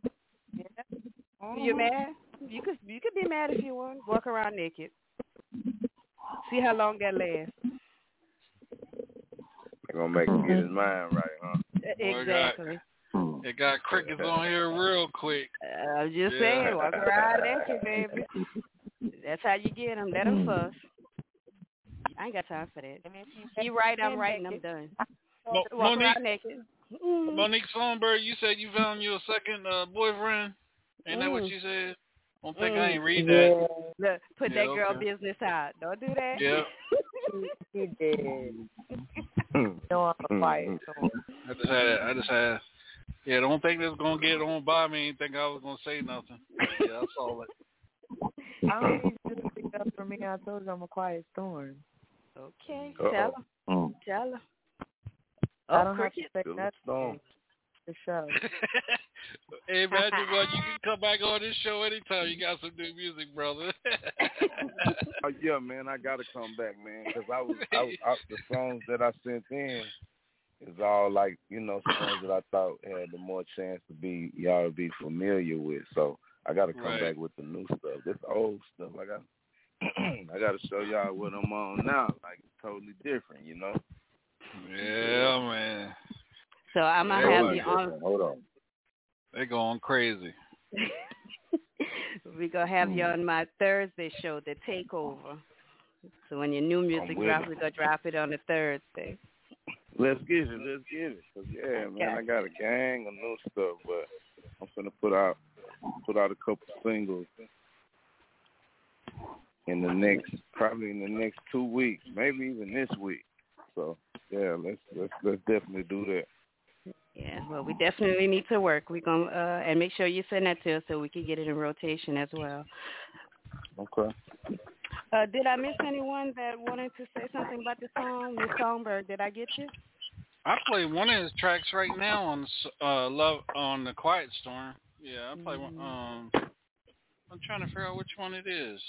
When you're mad, you could you could be mad if you want. Walk around naked. See how long that lasts. They're gonna make him get his mind right, huh? Exactly. It got crickets on here real quick. Uh, I'm just Yeah. saying, walk around naked, baby. That's how you get them. Let them fuss. I ain't got time for that. You right, I'm right, and I'm done. Mo- Walk Monique, naked. Mm. Monique Songbird, you said you found you a second uh, boyfriend. Ain't that what Mm. you said? I Don't think I Mm. ain't read that. Look, put Yeah, that girl okay. business out. Don't do that. Yeah. He did. No, I'm quiet. I just had I just had yeah, don't think that's gonna get on by me, ain't think I was gonna say nothing. Yeah, I saw it. I don't need you to speak up for me. I told you I'm a quiet storm. Okay, Uh-oh. tell her. Mm. Tell her. I Oh, don't have to cricket. say Still nothing. The show. hey Magic One, you can come back on this show anytime. You got some new music, brother. Oh yeah, man, I gotta come back, man, because I was, I was I, the songs that I sent in is all like you know songs that I thought had the more chance to be y'all to be familiar with. So I gotta come Right. back with the new stuff. This old stuff, I got I got to show y'all what I'm on now. Like it's totally different, you know. Yeah, man. So I'm gonna have you on. Hold on. They're going crazy. we gonna have Hmm. you on my Thursday show, the takeover. So when your new music with drops, it. we gonna drop it on a Thursday. Let's get it. Let's get it. 'Cause, yeah, man, I got a gang of new stuff, but I'm gonna put out put out a couple singles in the next probably in the next two weeks, maybe even this week. So yeah, let's let's let's definitely do that. Yeah, well, we definitely need to work. We gonna uh, and make sure you send that to us so we can get it in rotation as well. Okay. Uh, did I miss anyone that wanted to say something about the song? Miss Songbird, did I get you? I play one of his tracks right now on uh Love on the Quiet Storm. Yeah, I play one. Um, I'm trying to figure out which one it is.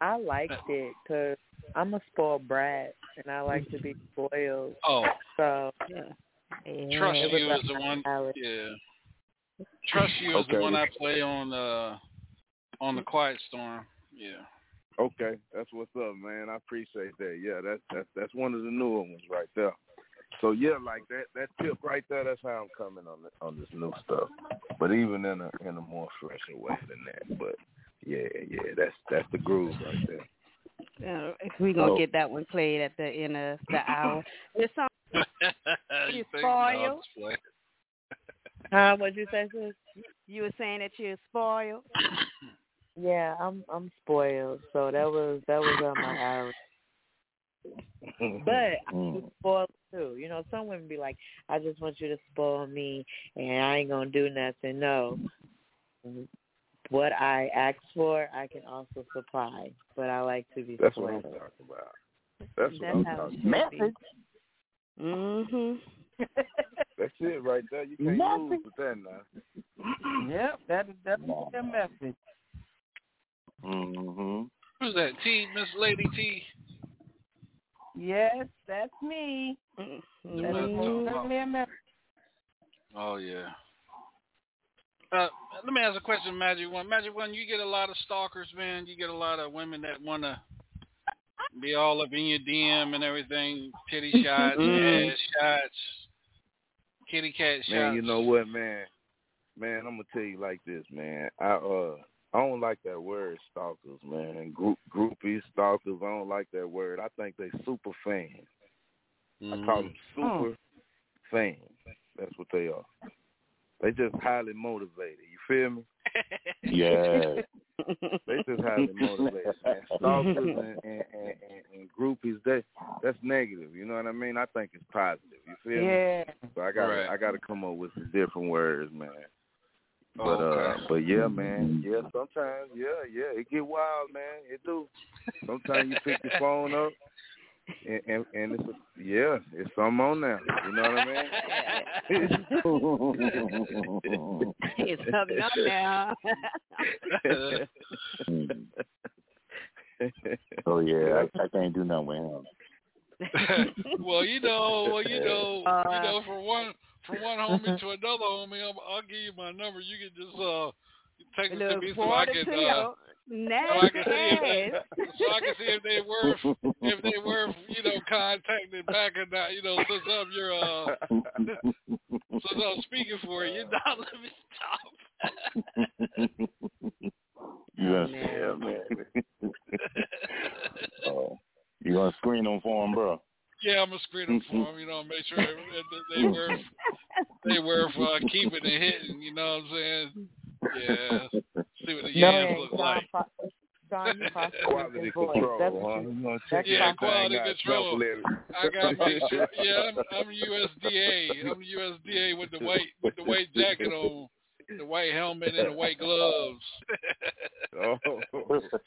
I liked it because I'm a spoiled brat and I like to be spoiled. Oh, So yeah, Trust it was You is the one. alley. Yeah. Trust You is the one I play on uh on the Quiet Storm. Yeah. Okay, that's what's up, man. I appreciate that. Yeah, that's that's that's one of the newer ones right there. So yeah, like that that tip right there. That's how I'm coming on the, on this new stuff. But even in a in a more fresher way than that. But yeah, yeah, that's that's the groove right there. Uh, we gonna Oh. get that one played at the end of the hour. This song, you think? spoiled? No, just play. Huh? What'd you say, sis? you were saying that you're spoiled. Yeah, I'm I'm spoiled. So that was that was on my alley. But I was spoiled too. You know, some women be like, I just want you to spoil me and I ain't gonna do nothing. No. What I ask for I can also supply. But I like to be That's what I'm talking about. That's what I'm how it talking should about. be. Mhm. That's it right there. You can't Nothing. lose with that now. Yep, that is definitely the message. Mm-hmm. Who's that? T, Miss Lady T. Yes, that's me. That's That what is I'm talking most about. certainly a message. Oh yeah. Uh, let me ask a question, Magic One. Magic One, you get a lot of stalkers, man. You get a lot of women that wanna be all up in your DM and everything, titty shots, Mhm. ass shots, kitty cat shots. Man, you know what, man? Man, I'm gonna tell you like this, man. I uh I don't like that word stalkers, man. Group groupies, stalkers. I don't like that word. I think they super fans. I call them super fans. That's what they are. They just highly motivated. You feel me? Yeah. They just highly motivated, man. Stalkers and, and, and, and, and groupies, they that's negative. You know what I mean? I think it's positive. You feel me? Yeah. So I got right. I got to come up with some different words, man. But Oh, okay. uh, but yeah, man. Yeah, sometimes, yeah, yeah, it get wild, man. It do. Sometimes you pick your phone up, and and, and it's a, yeah, it's something on there. You know what I mean? it's something on there. oh yeah, I, I can't do nothing with him. well, you know, well, you know, Uh, you know, from one from one homie to another homie, I'm, I'll give you my number. You can just uh take it to Look me so I can uh, your so I can see if they, so I can see if they worth if they worth you know contacting back or not. You know, since I'm your uh since I'm speaking for you, now let me stop. You Oh, gonna, yeah, man. oh, you gonna screen them for him, bro? Yeah, I'm gonna screen them for them. You know, make sure that that they worth they worth uh, keeping and hitting. You know what I'm saying? Yeah. See what the No, yams yeah, look John, like. Pro- John, you Quality control, That's huh? what You you, gonna that's Yeah, quality control. I gotta make sure. Yeah, I'm, I'm USDA. I'm USDA with the white with the white jacket on, the white helmet and the white gloves. Oh.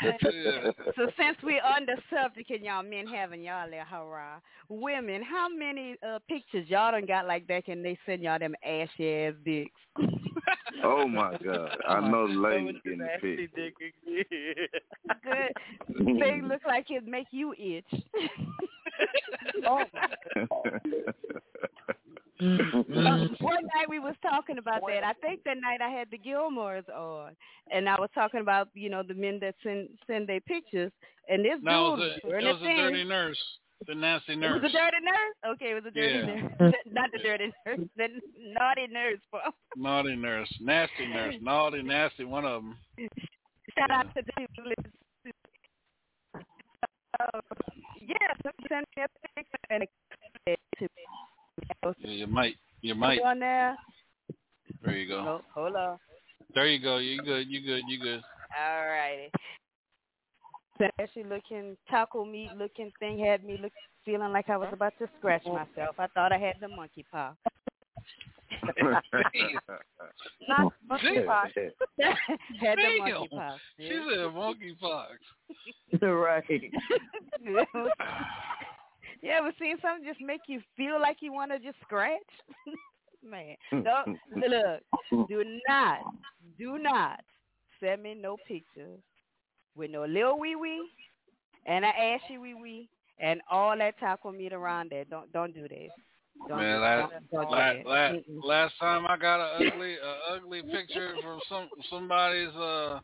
yeah. So since we're on the subject and y'all men having y'all little hurrah, women, how many uh, pictures y'all done got like that can they send y'all them ashy ass dicks? Oh my God! I know the ladies getting the pic. Good. They look like it make you itch. Oh, Uh, one night we was talking about that. I think that night I had the Gilmores on, and I was talking about you know the men that send send their pictures, and this No, it dude was a, it was a a dirty nurse, the nasty It nurse. was a dirty nurse. Okay, it was a dirty Yeah. nurse, not the dirty nurse, the naughty nurse. Bro. Naughty nurse, nasty nurse, naughty, nasty. One of them. Shout out to the uh, yeah, so he sent me a picture and it to me. Yeah, you might, you might. on there. There you go. Oh, hold on. There you go. You good? You good? You good? All righty. Actually looking taco meat looking thing had me look feeling like I was about to scratch myself. I thought I had the monkey paw. Not monkeypox. had the Damn. monkey paw. She said monkey pox. right. You ever seen something just make you feel like you want to just scratch? Man, don't look. Do not, do not send me no pictures with no little wee wee and an ashy wee wee and all that taco meat around there. Don't don't do this. Don't Man, do, last, don't, don't last, that. last, last time I got a ugly, a ugly picture from some somebody's uh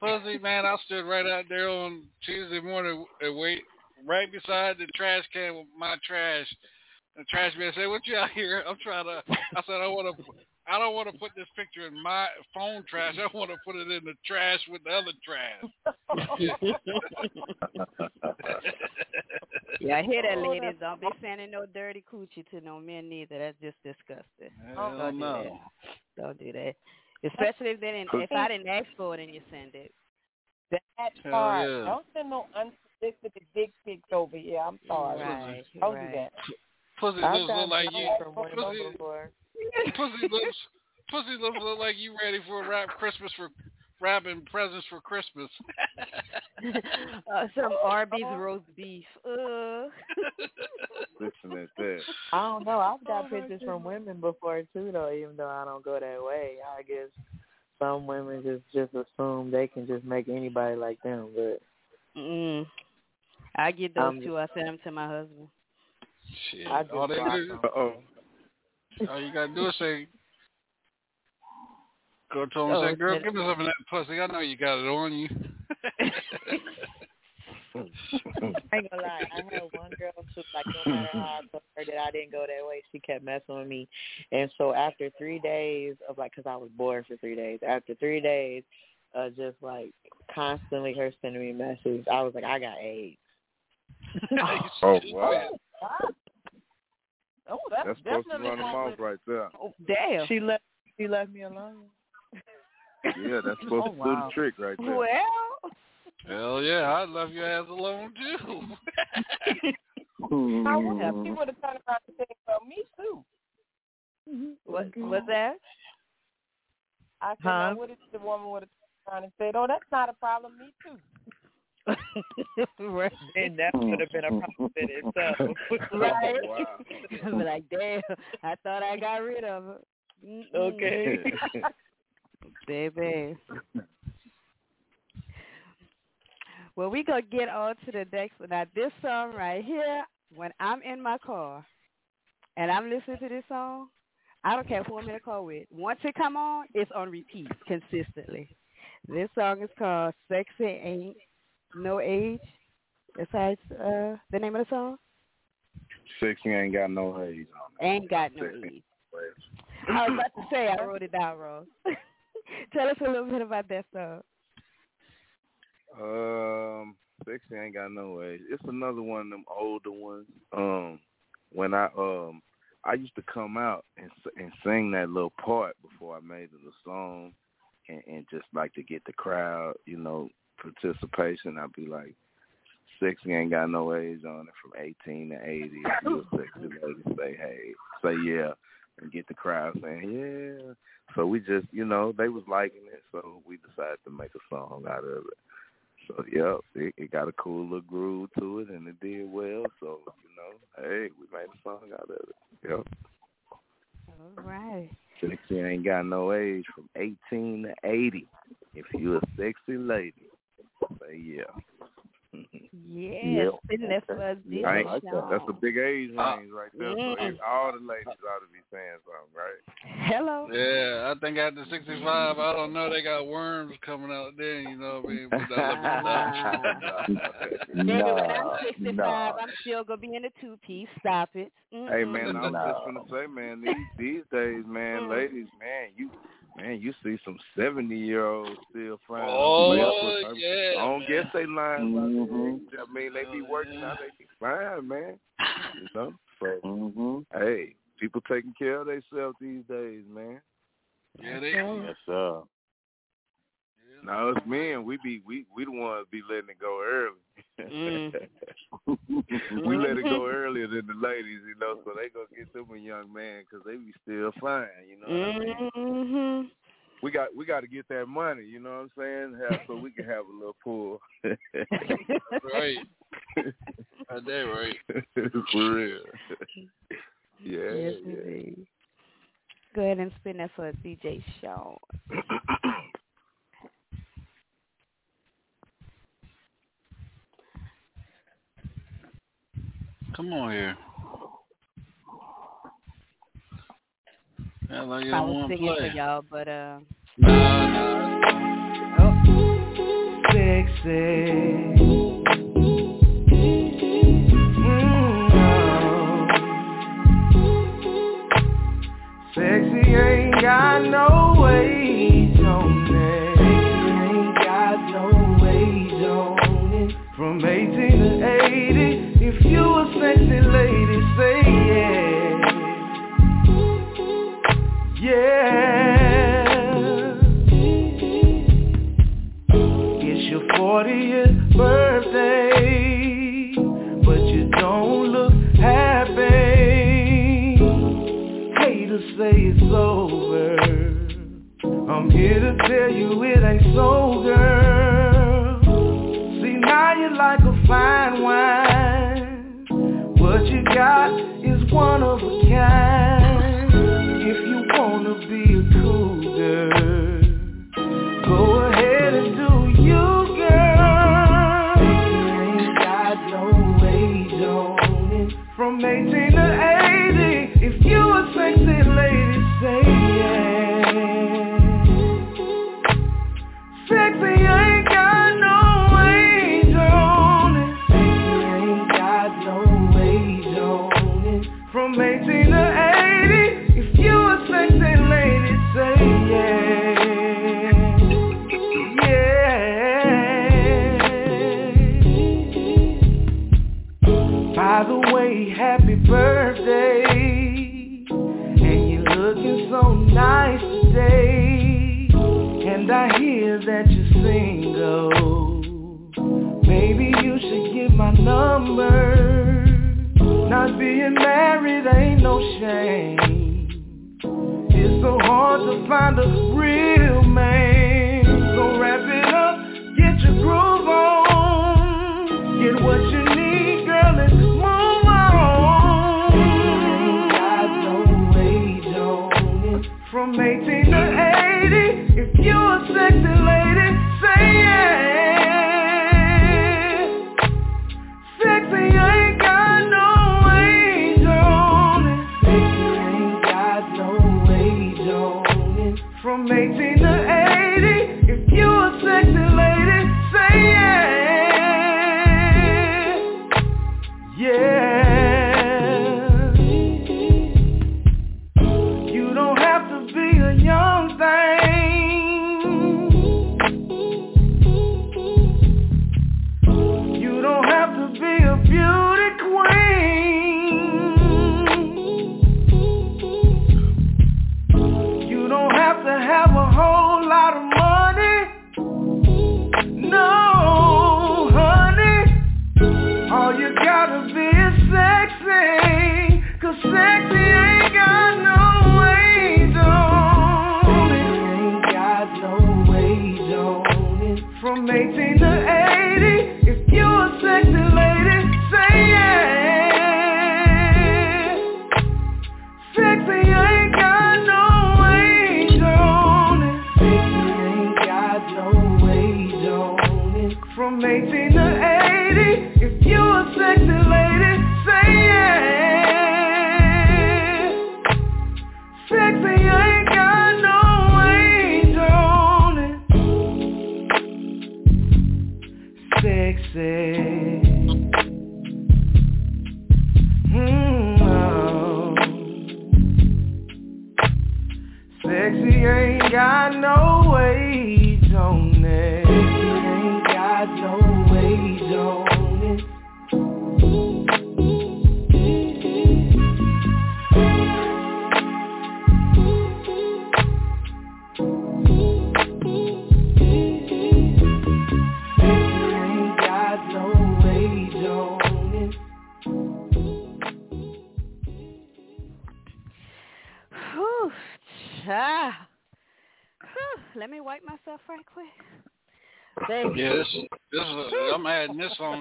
fuzzy man. I stood right out there on Tuesday morning and wait right beside the trash can with my trash. The trash man said, "What you out here?" I'm trying to. I said, "I want to." I don't want to put this picture in my phone trash. I want to put it in the trash with the other trash. Yeah, I hear that, oh, ladies. Don't be sending no dirty coochie to no men neither. That's just disgusting. Hell oh, Don't do no. that. Don't do that. Especially if they didn't, if I didn't ask for it and you send it. That part. yeah. Don't send no unsolicited dick pics over here. I'm sorry. Right, Don't right. do that. Pussy I've lips look like you. Pussy, before. pussy lips. Pussy lips look like you ready for a wrap Christmas for wrapping presents for Christmas. uh, some Arby's roast beef. Uh. Listen at that. I don't know. I've got Oh, pictures from women before too, though. Even though I don't go that way, I guess some women just just assume they can just make anybody like them. But Mm. I get those I'm two. I send them to my husband. Shit. I just all, they block do, them. Uh-oh. all you gotta do is say, go to him Oh, and say, "Girl, give me some of that pussy. I know you got it on you." I ain't gonna lie. I had one girl who like no matter how I told her that I didn't go that way, she kept messing with me. And so after three days of like, cause I was bored for three days. After three days, uh, just like constantly her sending me messages, I was like, I got AIDS. Oh, oh, oh wow. Oh, that's, That's supposed to definitely run them wrong off right there. Oh, damn. She left. She left me alone. Yeah, that's supposed Oh, to do wow. the trick right there. Well, Hell yeah, I'd love your ass alone too. I would have people hmm. would have turned around and said, "Well, me too." Mm-hmm. what mm-hmm. was that? I said, Huh? "Now, what if the woman would have turned around and said, "Oh, that's not a problem. Me too." right. And that would have been a problem in itself. Right. Wow. I'm like, damn, I thought I got rid of her. Mm-mm. Okay. Baby. Well, we gonna get on to the next one. Now, this song right here, when I'm in my car and I'm listening to this song, I don't care who I'm in the car with. Once it come on, it's on repeat consistently. This song is called "Sexy Ain't No Age." Besides uh, the name of the song. Sexy ain't got no age on it. Ain't got no Sexy. age. I was about to say I wrote it down wrong. Tell us a little bit about that song. Um, sexy ain't got no age. It's another one of them older ones. Um, when I um, I used to come out and and sing that little part before I made it a song, and, and just like to get the crowd, you know, participation. I'd be like, sexy ain't got no age on it from 18 to 80. If you a sexy lady, say hey, say yeah, and get the crowd saying yeah. So we just, you know, they was liking it, so we decided to make a song out of it. So yeah, it, it got a cool little groove to it, and it did well. So you know, hey, we made a song out of it. Yep. All right. Sexy ain't got no age from 18 to 80. If you a sexy lady, say yeah. Yes, Yep. and that's what this I like that. that's a big age range Uh, right there. So mm. all the ladies ought to be saying something, right? Hello. Yeah, I think after 65, I don't know, they got worms coming out there, you know what I mean? But that- Baby, when I'm 65, nah. I'm still gonna be in a two piece. Stop it. Hey Mm-mm. man, I was No. just gonna say, man, these these days, man, Mm. ladies, man, you man, you see some seventy year olds still flying. Oh, I, yeah, I don't man. guess they lying about Mhm. I mean, they be working out, they be fine, man. You know, so Mm-hmm. hey, people taking care of themselves these days, man. yeah, they, Yes, sir. Now it's men, we be we we the ones be letting it go early. Mm. we let it go earlier than the ladies, you know, so they gonna get them a young man because they be still flying, you know. What I mean? hmm We got we got to get that money, you know what I'm saying? Have, so we can have a little pool. right. Are they right? For real. Yeah, yes, yeah. Go ahead and spin that for a DJ Sean. Come on here. Yeah, like I was singing play. for y'all, but uh, Nah, nah. oh, Sexy. Sexy ain't got no age on it. Sexy ain't got no age on it. From yeah. It's your 40th birthday, but you don't look happy. Haters say it's over. I'm here to tell you it ain't so, girl. See, now you're like a fine wine. What you got is one of a kind. It's so hard to find a real man.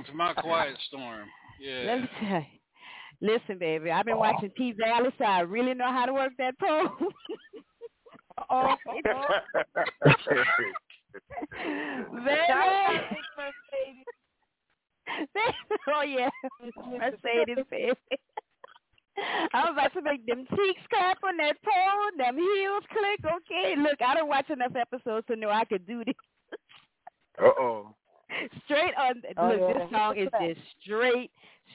Adding to my quiet storm. Yeah. Let Yeah. me tell you. Listen, baby, I've been watching P Valley, so I really know how to work that pole. oh, baby. oh yeah, Mercedes, baby. I was about to make them cheeks clap on that pole, them heels click. Okay, look, I don't watch enough episodes to know I could do this. Uh oh. Straight on. Oh, look, yeah. this song is just straight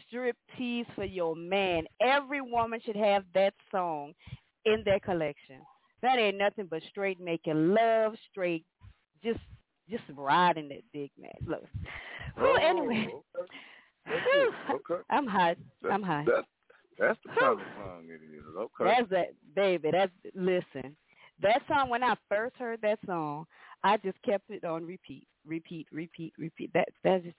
strip tease for your man. Every woman should have that song in their collection. That ain't nothing but straight making love, straight just just riding that dick, man. Look. Well, oh, anyway. Whew. Okay. I'm hot. I'm hot. That, that's the kind of song it is. Okay. That's that baby. That's listen. That song when I first heard that song, I just kept it on repeat, repeat, repeat, repeat. That that's just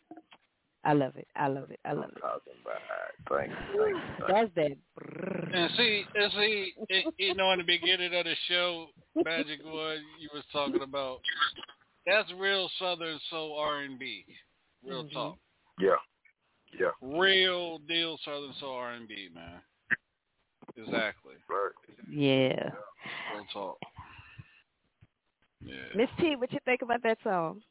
I love it. I love it. I love it. Talking about. Thank you. Thank you. That's that. And see, and see, it, you know, in the beginning of the show, Magic One, you was talking about that's real Southern soul R and B, real Mhm. talk, Yeah. Yeah. real deal Southern soul R and B, man. Exactly, Right. Yeah. real talk. Yeah. Miss T, what you think about that song?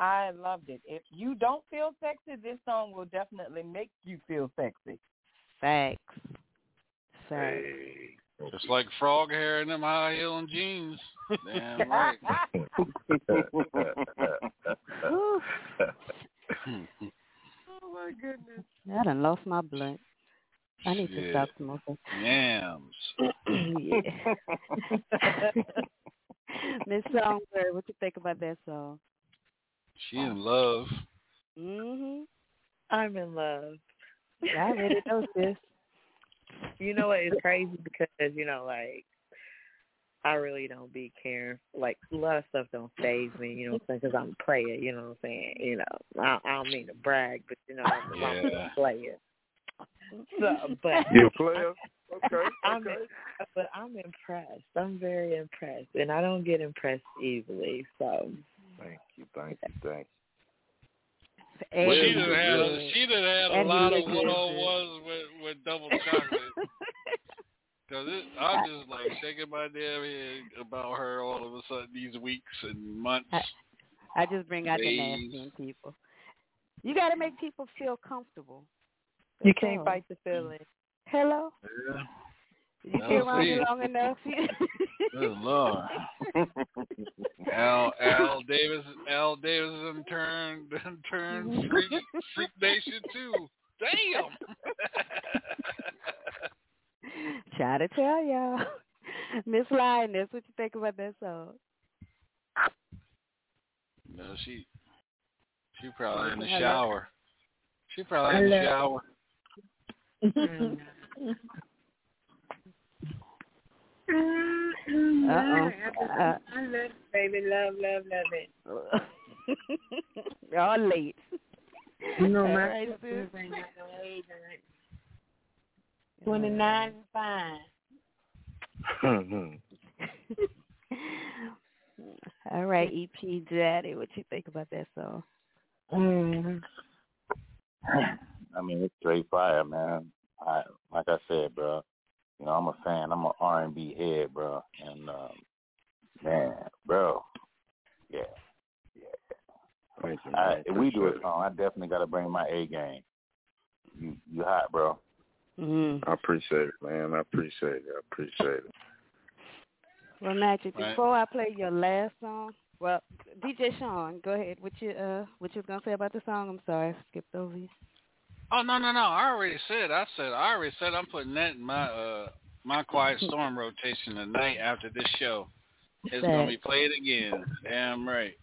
I loved it. If you don't feel sexy, this song will definitely make you feel sexy. Thanks. Thanks. Hey. Just like frog hair and them high heel and jeans. Damn right. Oh my goodness. I done lost my blunt. I need to stop smoking. Yams. yeah. Miss Songbird, what you think about that song? She in love. Mhm. I'm in love. I already know sis. You know what? It's crazy because you know, like, I really don't be caring. Like, a lot of stuff don't phase me. You know what I'm saying? Because I'm a player. You know what I'm saying? You know, I, I don't mean to brag, but you know, I'm, I'm Yeah. a player. So, but You a player? Okay. I'm Okay. but I'm impressed. I'm very impressed, and I don't get impressed easily. So Thank you. Thank you. Thank And Well, she he done look had a, she done had a And lot of look good, one too. on ones with with double chocolate. Cause it, I'm just like shaking my damn head about her all of a sudden these weeks and months. I, I just bring out the Days. nasty in people. You got to make people feel comfortable. you That's can't all. fight the feeling. Hello. Yeah. You That been around me long enough. Good lord. Al Al Davis Al Davis done turned done turned freak freak nation too. Damn. Try to tell y'all. Miss Lioness, what you think about that song? no, she she probably in the shower. She probably in the Hello. shower. Mm. Uh-oh. Uh, I love it, baby. Love, love, love it. Y'all late. You know, my right, sisters sis. ain't got no age on it. Twenty nine and fine. you. All right, EP Daddy, what you think about that song? Mm. I mean, it's straight fire, man. I like I said, bro. You know, I'm a fan. I'm an R&B head, bro. And um, man, bro, yeah, Thank you, I, if we do a it. song, I definitely got to bring my A game. You, you hot, bro. Mm. I appreciate it, man. I appreciate it. I appreciate it. Well, Magic, Right. before I play your last song, well, DJ Sean, go ahead. What you uh, what you was gonna say about the song? I'm sorry, I skipped over you. Oh no no no! I already said. I said. I already said. I'm putting that in my uh my quiet storm rotation tonight after this show. It's gonna be played again. Damn right.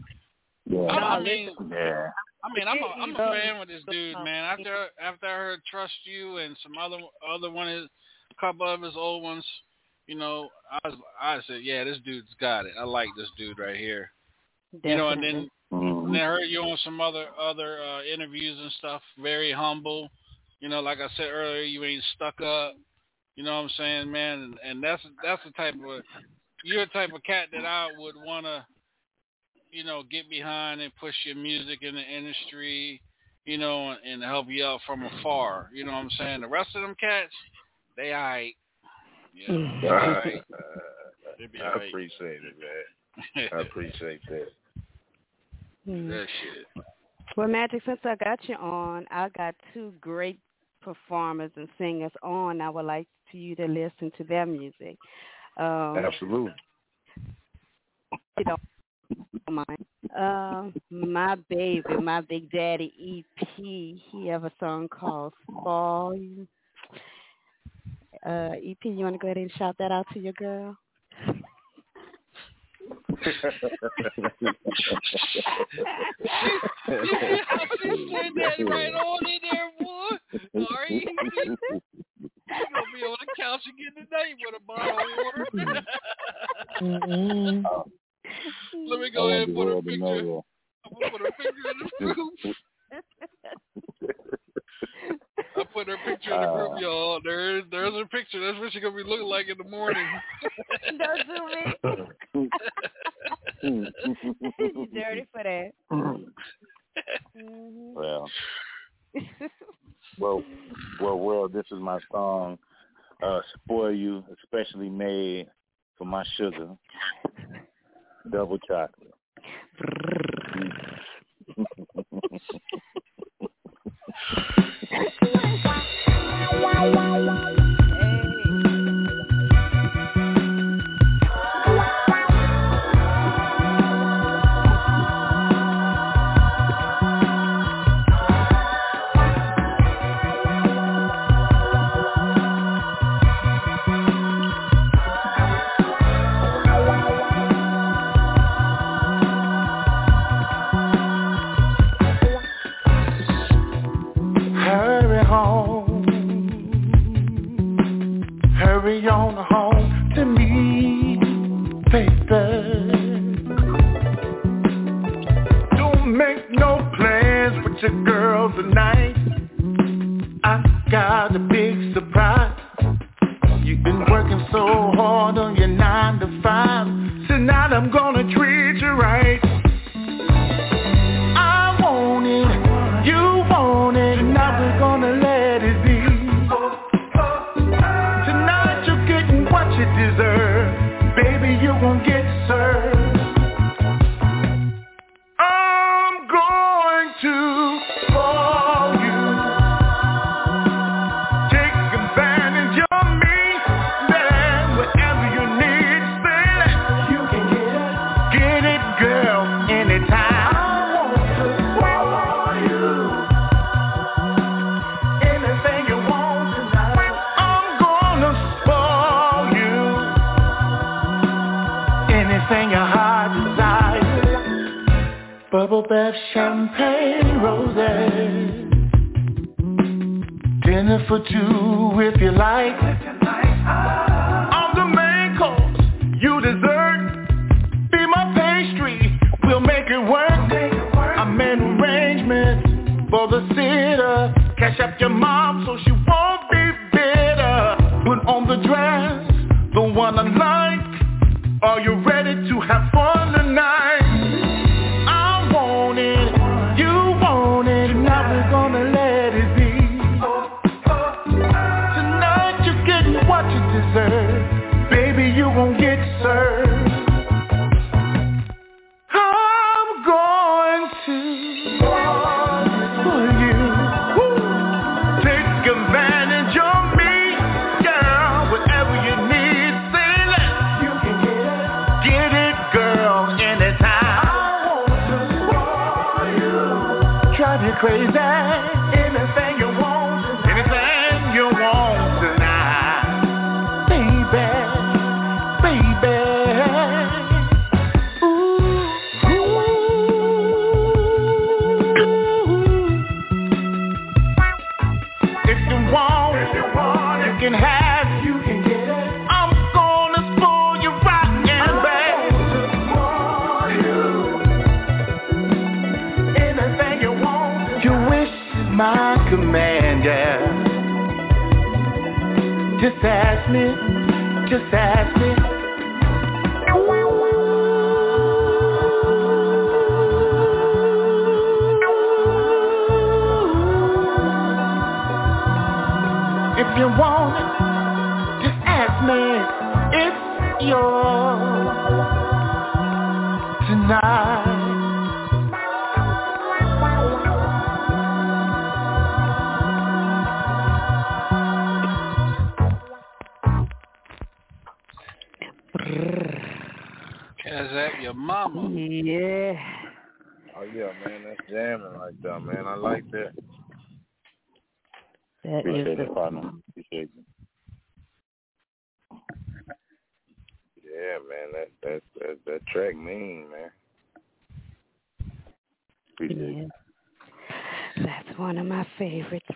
Yeah. I, I mean, yeah. I mean, I'm a, I'm a fan with this dude, man. After after I heard Trust You and some other other one of his, a couple of his old ones, you know, I was I said, yeah, this dude's got it. I like this dude right here. You know, and then. And I heard you on some other other uh, interviews and stuff. Very humble. You know, like I said earlier, you ain't stuck up. You know what I'm saying, man? And, and that's that's the type of you're the type of cat that I would wanna, you know, get behind and push your music in the industry. You know, and, and help you out from afar. You know what I'm saying? The rest of them cats, they alright. Yeah. All right. They be I alright. appreciate it, man. I appreciate that. Hmm. That shit. Well, Magic, since I got you on, I got two great performers and singers on. I would like for you to listen to their music. Um, Absolutely. you mind. Um, my baby, my big daddy EP, he have a song called Fall. Uh, EP, you want to go ahead and shout that out to your girl? Said that right on in there, boy. All right. You gonna be on the couch again tonight with a bottle of water. Let me go ahead and put a picture. I'm gonna put a picture in the group. I put her picture in the group, Uh. y'all. There is there's her picture. That's what she's gonna be looking like in the morning. Don't do me. you dirty for that. Mhm. Well, well, well, well. This is my song, uh, "Spoil You," especially made for my sugar, double chocolate. Hurry home. Hurry on home to me, baby. Don't make no plans with your girl tonight.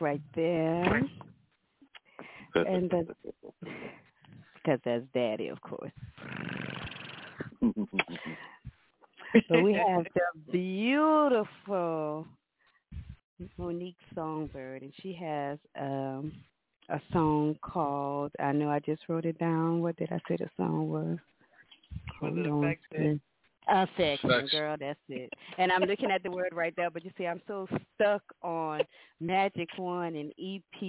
Right there. and because that's daddy, of course. but we have the beautiful Monique Songbird, and she has um a song called. I know I just wrote it down. What did I say the song was? Hold on. Affection? Affection, Affection. girl, that's it. And I'm looking at the word right there, but you see, I'm so stuck on Magic One and EP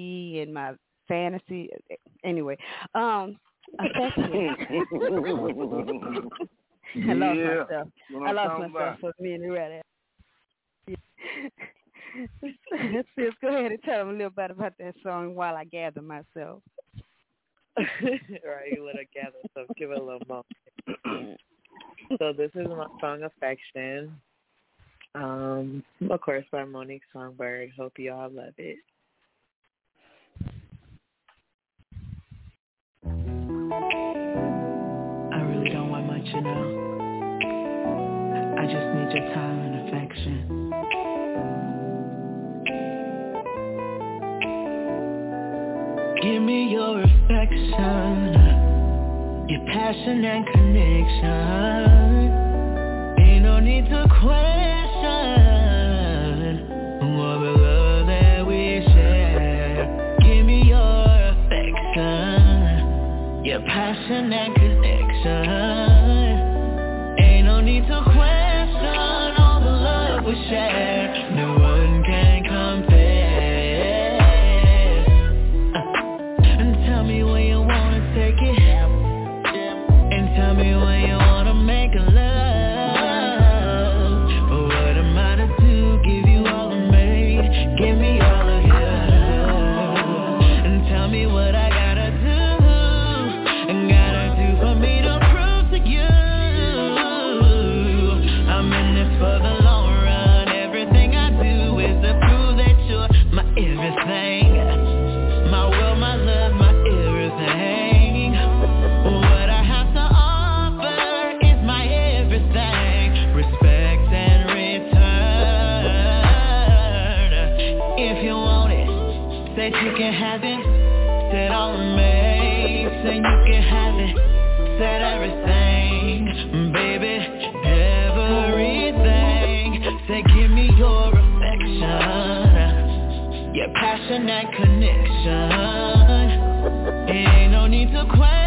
and my fantasy. Anyway, um, affection. I lost Yeah, myself. you know I what I'm lost talking myself about. for a minute right there. Sis, go ahead and tell them a little bit about that song while I gather myself. right, you let her gather, so give it a little moment. so this is my song Affection. Um, of course by Monique Songbird. Hope you all love it. I really don't want much, you know. I just need your time and affection. Give me your affection, your passion and connection. Ain't no need to question what the love that we share. Give me your affection, your passion and Said everything, baby, everything. Say give me your affection, your passion and connection. Ain't no need to question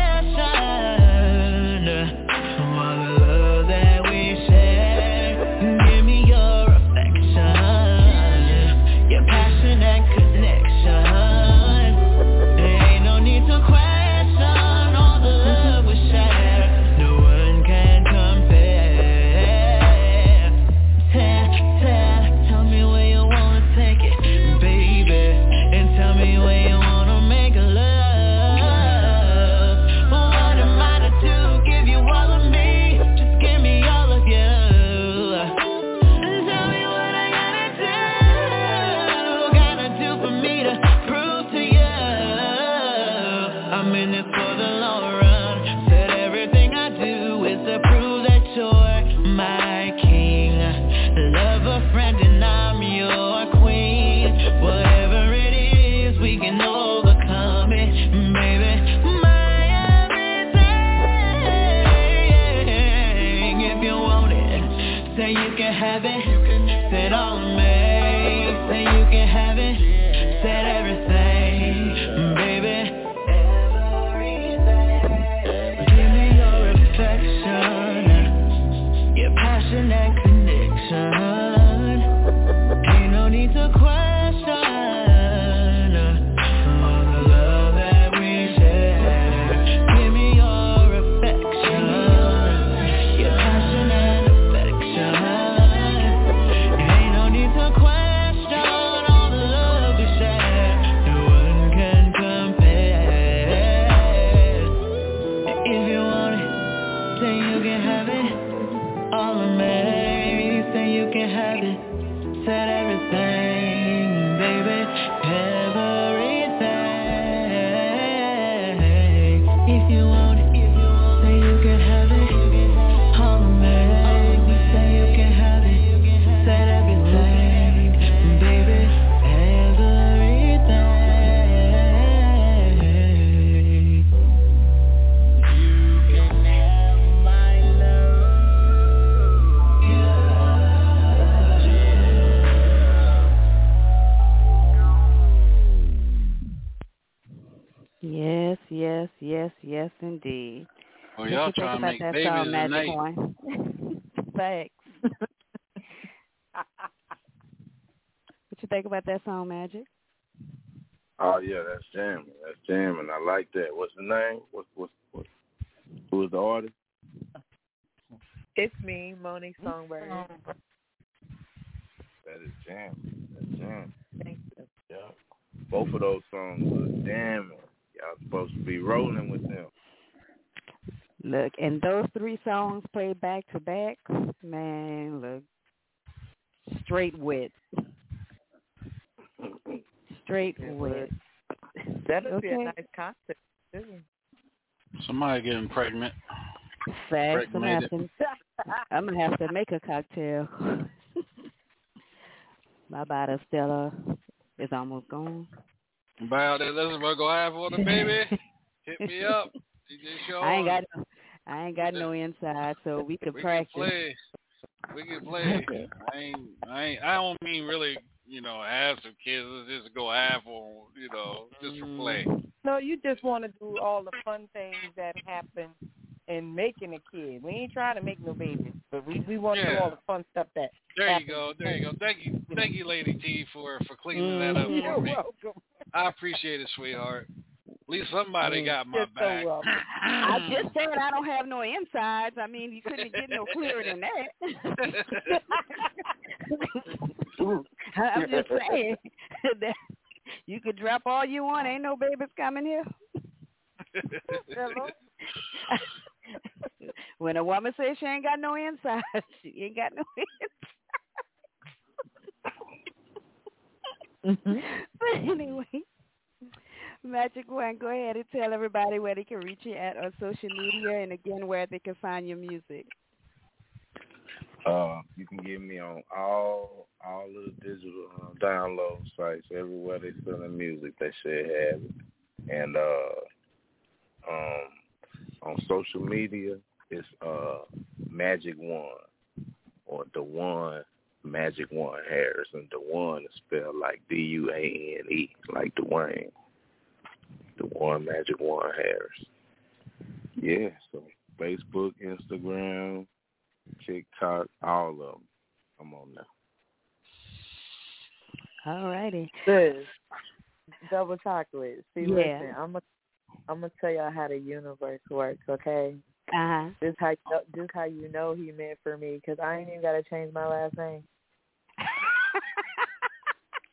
y'all you think trying to about make that babies song, Magic tonight. One? Thanks. what you think about that song, Magic? Oh yeah, that's jamming. That's jamming. I like that. What's the name? What what what? Who is the artist? It's me, Monique Songbird. That is jamming. That's jamming. Thank you. Yeah. Both of those songs are jamming. Y'all supposed to be rolling with them. Look, and those three songs played back to back, man, look, straight wit. Straight It wit. That'll be a Okay. nice concert. too. Somebody getting pregnant. Facts. I'm gonna, have to, I'm gonna have to make a cocktail. My bottle Stella is almost gone. About that, let's go half on the baby. Hit me up. DJ Sean. I ain't got no, I ain't got no inside, so we can we practice. can play. We can play. I ain't. I ain't. I don't mean really. You know, have some kids. Let's just go half on. You know, just for play. Mm. No, you just want to do all the fun things that happen in making a kid. We ain't trying to make no babies, but we we want to do all the fun stuff that. There you go. There you go. Thank you. Thank you, Lady T, for for cleaning that up. Mm. You're for me. welcome. I appreciate it, sweetheart. At least somebody Mm, got my you're so back. I just said I don't have no insides. I mean, you couldn't get no clearer than that. I'm just saying that you could drop all you want. Ain't no babies coming here. When a woman says she ain't got no insides, she ain't got no insides. but anyway, Magic One, go ahead and tell everybody where they can reach you at on social media and again where they can find your music. Uh, you can get me on all all of the digital uh, download sites everywhere they selling music. They should have it. And uh, um, on social media, it's uh, Magic One or the Duane Magic One Harris, and the Duane is spelled like D U A N E, like Dwayne. The Duane Magic One Harris. Yeah. So Facebook, Instagram, TikTok, all of them. I'm on there. All righty. Sis, double chocolate. See, Yeah. listen, I'm gonna I'm gonna tell y'all how the universe works. Okay. Uh huh. This how you know, this how you know he meant for me because I ain't even gotta change my last name.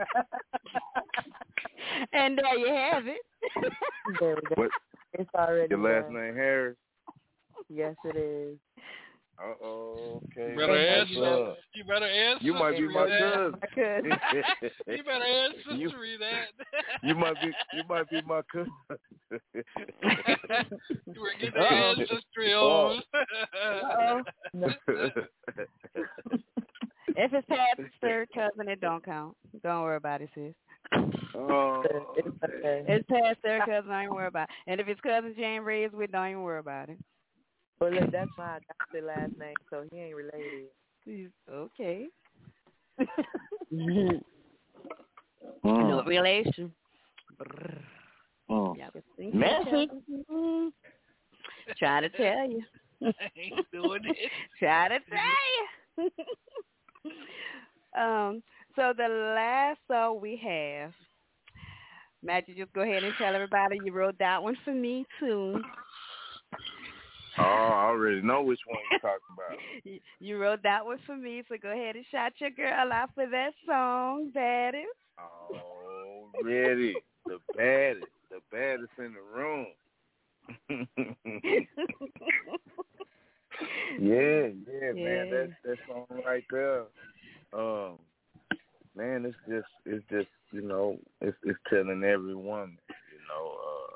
and there you have it. There we go. What? It's already Your last done. name Harris? Yes, it is. Uh oh. Okay. You better That's answer. You better answer. You might be my cousin. you better answer You- that. you might be you might be my cousin. you were getting the Uh-oh. ancestry Oh. on. If it's past third cousin, it don't count. Don't worry about it, sis. Oh, It's okay. It's past their cousin. Don't even worry about. it. And if it's cousin Jane raised with, don't even worry about it. Well, look, that's why I got the last name, so he ain't related. Okay. Mm. No relation. Mm. Y'all was Message. other. Mhm. Try to tell you. ain't doing it. Try to tell you. um. So the last song we have, you just go ahead and tell everybody you wrote that one for me too. Oh, I already know which one you're talking about. You, wrote that one for me, so go ahead and shout your girl out for that song, Baddest. Already. The baddest. The baddest in the room. yeah, yeah, man. That that song right there. Um man, it's just it's just, you know, it's it's telling every woman, you know, uh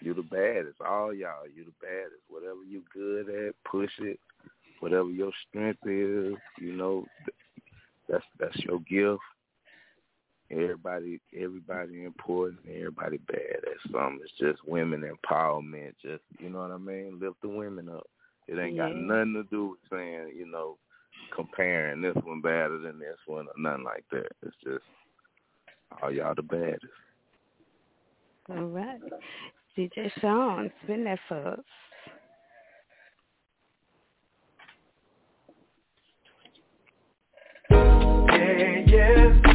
you the baddest. All y'all, you the baddest. Whatever you good at, push it. Whatever your strength is, you know, that's that's your gift. Everybody, everybody important. Everybody bad at something. It's just women empowerment. Just you know what I mean. Lift the women up. It ain't got nothing to do with saying you know comparing this one better than this one or nothing like that. It's just all y'all the baddest. All right. DJ Sean, spin that for us. Yeah, yeah. Yeah,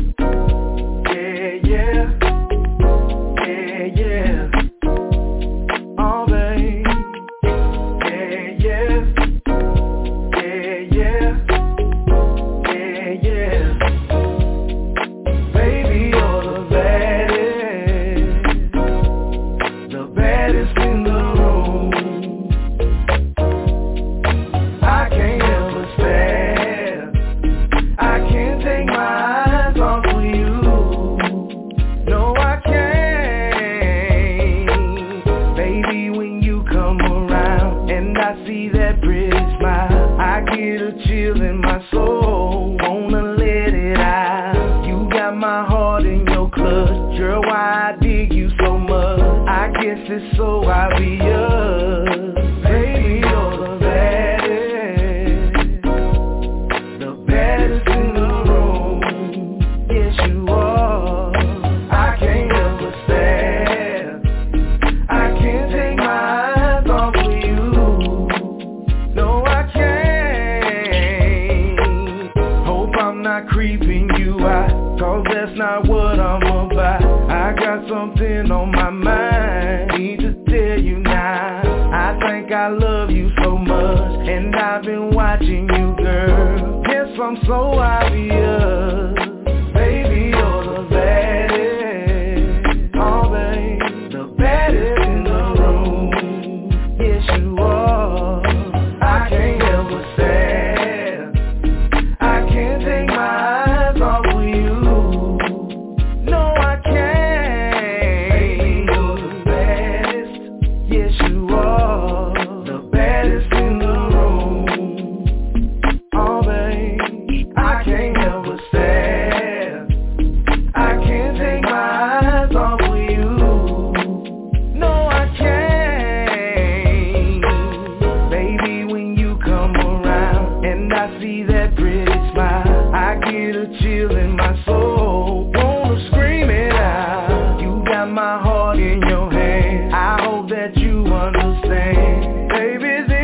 I guess it's so obvious. understand. Baby's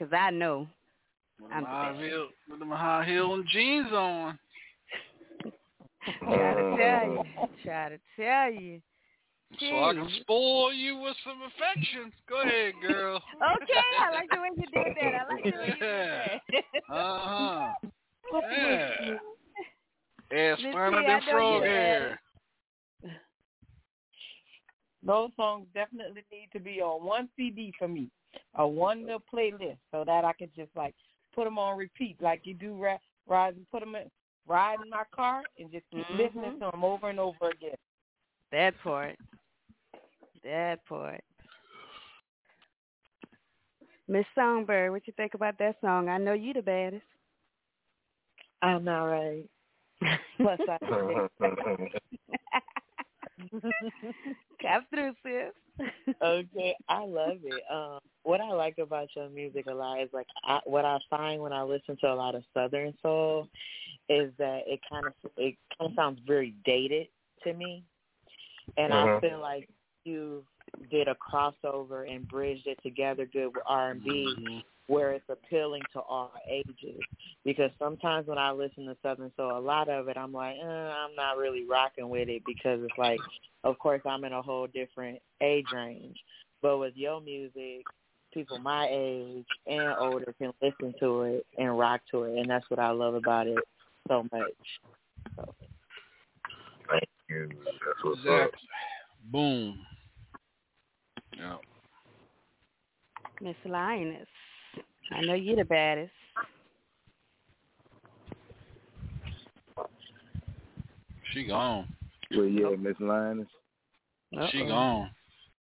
because I know With I'm them the high best. heel, with them high heel and jeans on. Try to tell you. Try to tell you. So I can Jeez. spoil you with some affection. Go ahead, girl. Okay, I like the way you did that. I like the way you did that. Uh huh. Yeah. Ass Miss finer T, than frog hair. Those songs definitely need to be on one CD for me, a one little playlist, so that I can just like put them on repeat, like you do. Ra- ride and put them in, ride in my car and just keep mm-hmm. listening to them over and over again. That part. That part. Miss Songbird, what you think about that song? I know you the baddest. I know, right? Plus, I Come through, sis. okay, I love it. Um, what I like about your music a lot is like I, what I find when I listen to a lot of Southern soul is that it kind of it kind of sounds very dated to me, and I Mhm. feel like you did a crossover and bridged it together good with R and B, where it's appealing to all ages. Because sometimes when I listen to Southern soul, a lot of it I'm like, eh, I'm not really rocking with it because it's like, of course, I'm in a whole different age range. But with your music, people my age and older can listen to it and rock to it, and that's what I love about it so much. So. Thank you. That's what's up. Exactly. Boom. Yeah. Miss Lioness. I know you're the baddest. She gone. Well, yeah, Miss Linus. She Uh-oh. gone.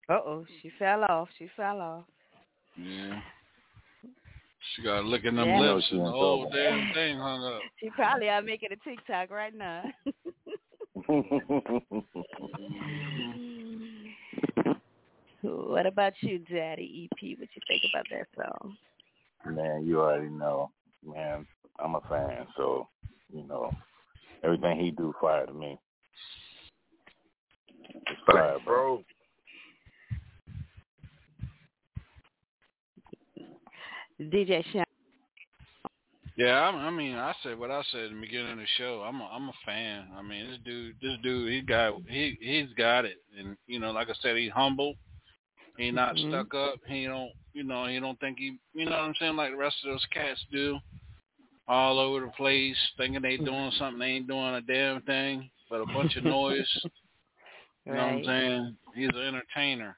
Uh oh, she fell off. She fell off. Yeah. She got to look in them Yeah. lips and the whole damn thing hung up. She probably out making a TikTok right now. what about you, Daddy EP? What you think about that song? Man, you already know. Man, I'm a fan, so you know everything he do fire to me. It's fire, bro. DJ Sean. Yeah, I, I mean, I said what I said in the beginning of the show. I'm a, I'm a fan. I mean, this dude, this dude, he got, he, he's got it, and you know, like I said, he's humble. He not Mhm. stuck up. He don't, you know, he don't think he, you know what I'm saying, like the rest of those cats do, all over the place, thinking they doing something, they ain't doing a damn thing, but a bunch of noise. You know what I'm saying? He's an entertainer,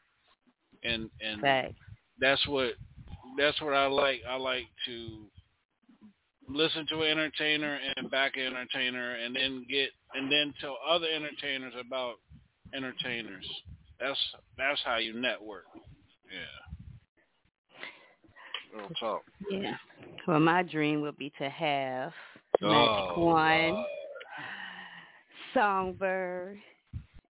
and and Facts. that's what that's what I like. I like to listen to an entertainer and back an entertainer, and then get and then tell other entertainers about entertainers. That's that's how you network. Yeah. Real talk. Yeah. Well, my dream would be to have oh, Magic Oh, One, Songbird,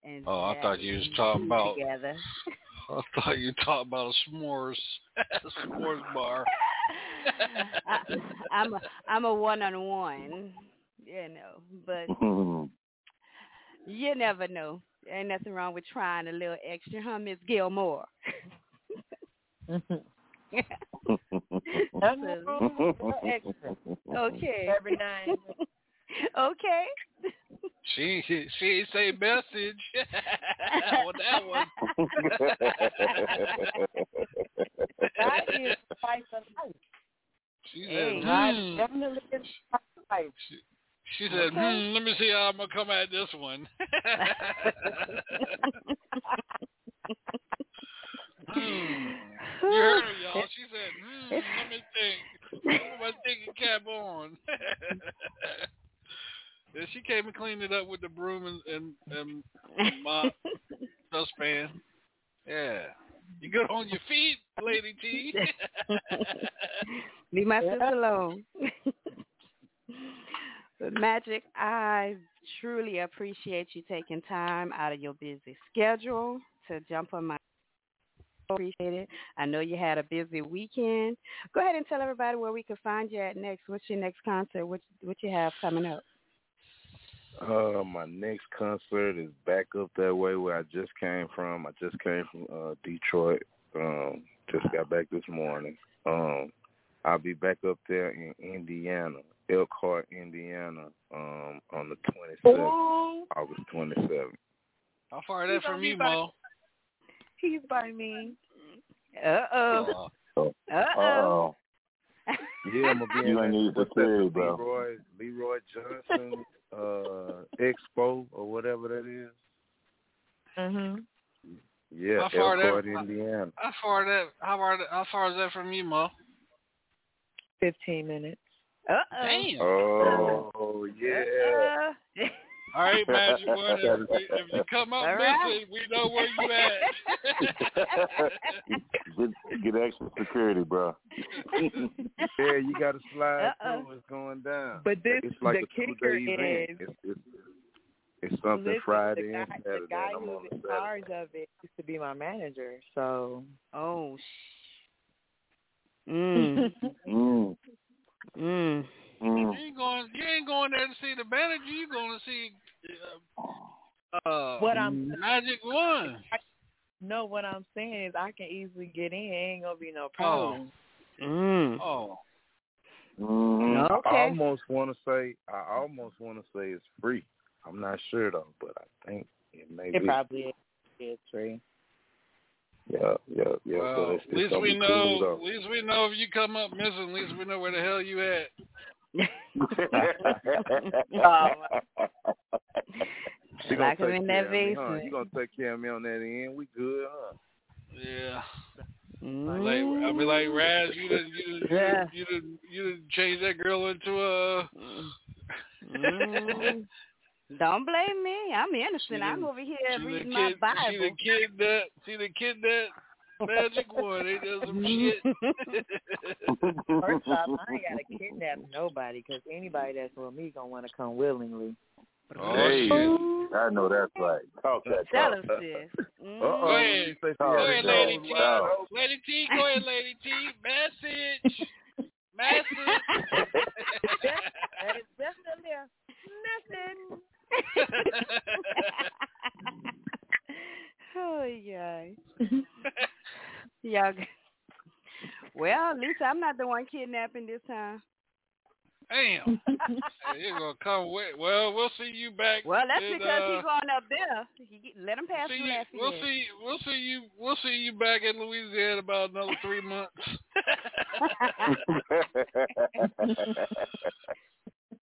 and Oh, I thought you was talking about. together. I thought you talking about a s'mores, s'mores bar. I, I'm a I'm a one on one, you know, but you never know. Ain't nothing wrong with trying a little extra, huh, Miss Gilmore? Nothing wrong with a little extra. okay. Every night. okay. She she say message. well, that one. I is the spice of life. She Hey, said, hmm. definitely is the life. She said, hmm, let me see how I'm gonna come at this one. hmm. You heard her, y'all. She said, hmm, let me think. Put my thinking cap on. and she came and cleaned it up with the broom and and, and, and mop, dustpan. Yeah. You good on your feet, Lady T? Leave my sister alone. Magic, I truly appreciate you taking time out of your busy schedule to jump on my appreciate it. I know you had a busy weekend. Go ahead and tell everybody where we can find you at next. What's your next concert? What what you have coming up? Uh, my next concert is back up that way where I just came from. I just came from uh Detroit. Um, just got back this morning. Um, I'll be back up there in Indiana, Elkhart, Indiana, um, on the 27th, Ooh, August 27th. How far is He's that from gonna you, be by- Mo? he's by me. Uh oh. Uh, Uh oh. Yeah, I'm gonna be You in ain't need that, what's bro. Leroy Leroy Johnson uh Expo or whatever that is. Mm Mhm. Yeah, How far that- Elkhart, Indiana. how far that? How far? How far is that from you, Mo? Fifteen minutes. Uh oh. Damn. Oh yeah. Uh, All right, Magic One. If, if you come up All right. missing, we know where you at. get, get extra security, bro. Yeah, you got to slide Uh-oh. through. It's going down. But this, it's like the kicker is, It's, it's, it's something listen, Friday the guy, and Saturday. the guy who I'm who's on the in charge of it used to be my manager. So. oh. Sh- mm. Mm, Mm. You mm. ain't going. You ain't going there to see the manager. You going to see uh, uh, What I'm Magic One. no, what I'm saying is I can easily get in. Ain't gonna be no problem. Mm. Oh, Mhm. I almost want to say. I almost want to say it's free. I'm not sure though, but I think it may It be. probably is. It's free. Yeah, yeah, yeah. well, but it's, at least we know. At least we know if you come up missing. At least we know where the hell you at. She gonna Lock take in that of me, huh? You gonna take care of me on that end? We good, huh? Yeah. Mm. Like I mean, like Raz, you done, you done, Yeah. you done, you done changed that girl into a. Mm. Don't blame me. I'm She innocent. I'm over here reading done my kid, She Bible. the kid that, she the kid that magic one. They done some shit. First off, I ain't gotta kidnap nobody because anybody that's with me gonna want to come willingly. Oh hey, shit. I know that's right. Talk that Tell talk. us, sis. Uh Go oh. ahead. She say she Go ahead, Lady T. wide no. open. Lady T, go ahead, Lady T. Message. Message. that is definitely a message. Oh yeah. Y'all. Well, at least I'm not the one kidnapping this time. Damn. Hey, You're gonna come with. Well, we'll see you back. Well, that's in, because uh, he's going up there. He, let him pass see through you, Lafayette. we'll see. We'll see you. We'll see you back in Louisiana about another three months.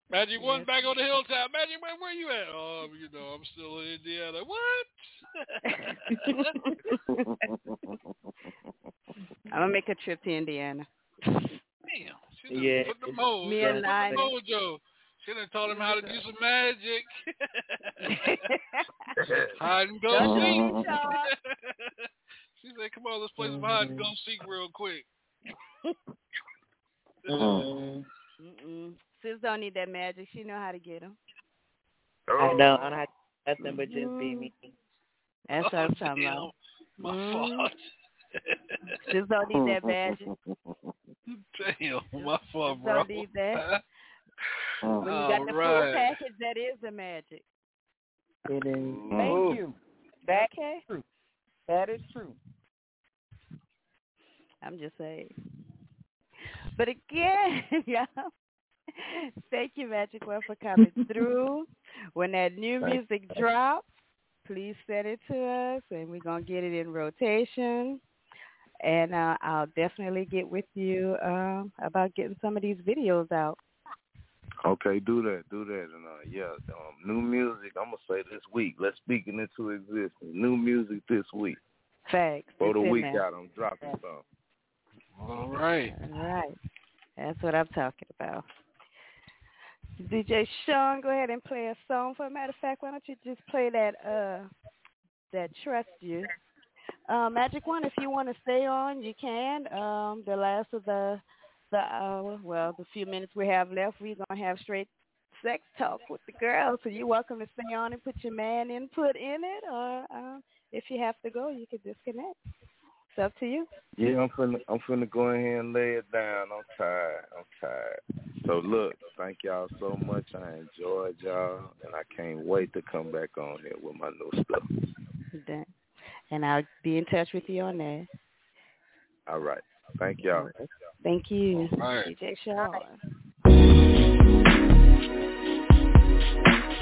Magic one back on the hilltop. Magic man, where you at? Oh, you know, I'm still in Indiana. What? I'm gonna make a trip to Indiana. Damn. She done Yeah. put the mojo. Me put and the Nine. mojo. She done taught him how to do some magic. hide and go seek. do me, Charles. she said, "Come on, let's play some hide and go seek real quick." Mm. Mm-mm. Sis don't need that magic. She know how to get him. I don't. I don't have nothing but just be me. That's what I'm talking Damn, about. My Mm. fault. Sis don't need that magic. Damn, my fault, Sis bro. don't need that. When you got the full package, that is the magic. It is. Thank you. That Okay. true. That is true. I'm just saying. But again, y'all, thank you, Magic One, for coming through. When that new Thank music drops, please send it to us, and we're gonna get it in rotation. And uh, I'll definitely get with you um, about getting some of these videos out. Okay, do that, do that, and uh, yeah, um, new music. I'm gonna say this week. Let's speak it into existence. New music this week. Facts. For the week out, I'm dropping some. All right. All right. That's what I'm talking about. DJ Sean, go ahead and play a song. For a matter of fact, why don't you just play that uh that Trust You. Uh, Magic One, if you want to stay on, you can. Um, the last of the the hour, well, the few minutes we have left, we're gonna have straight sex talk with the girls. So you're welcome to stay on and put your man input in it, or um, if you have to go, you can disconnect. It's up to you. Yeah, I'm finna I'm finna go ahead and lay it down. I'm tired. I'm tired. So look, thank y'all so much. I enjoyed y'all and I can't wait to come back on here with my new stuff. Then- And I'll be in touch with you on that. All right. Thank y'all. Thank you, All right. DJ Shaw.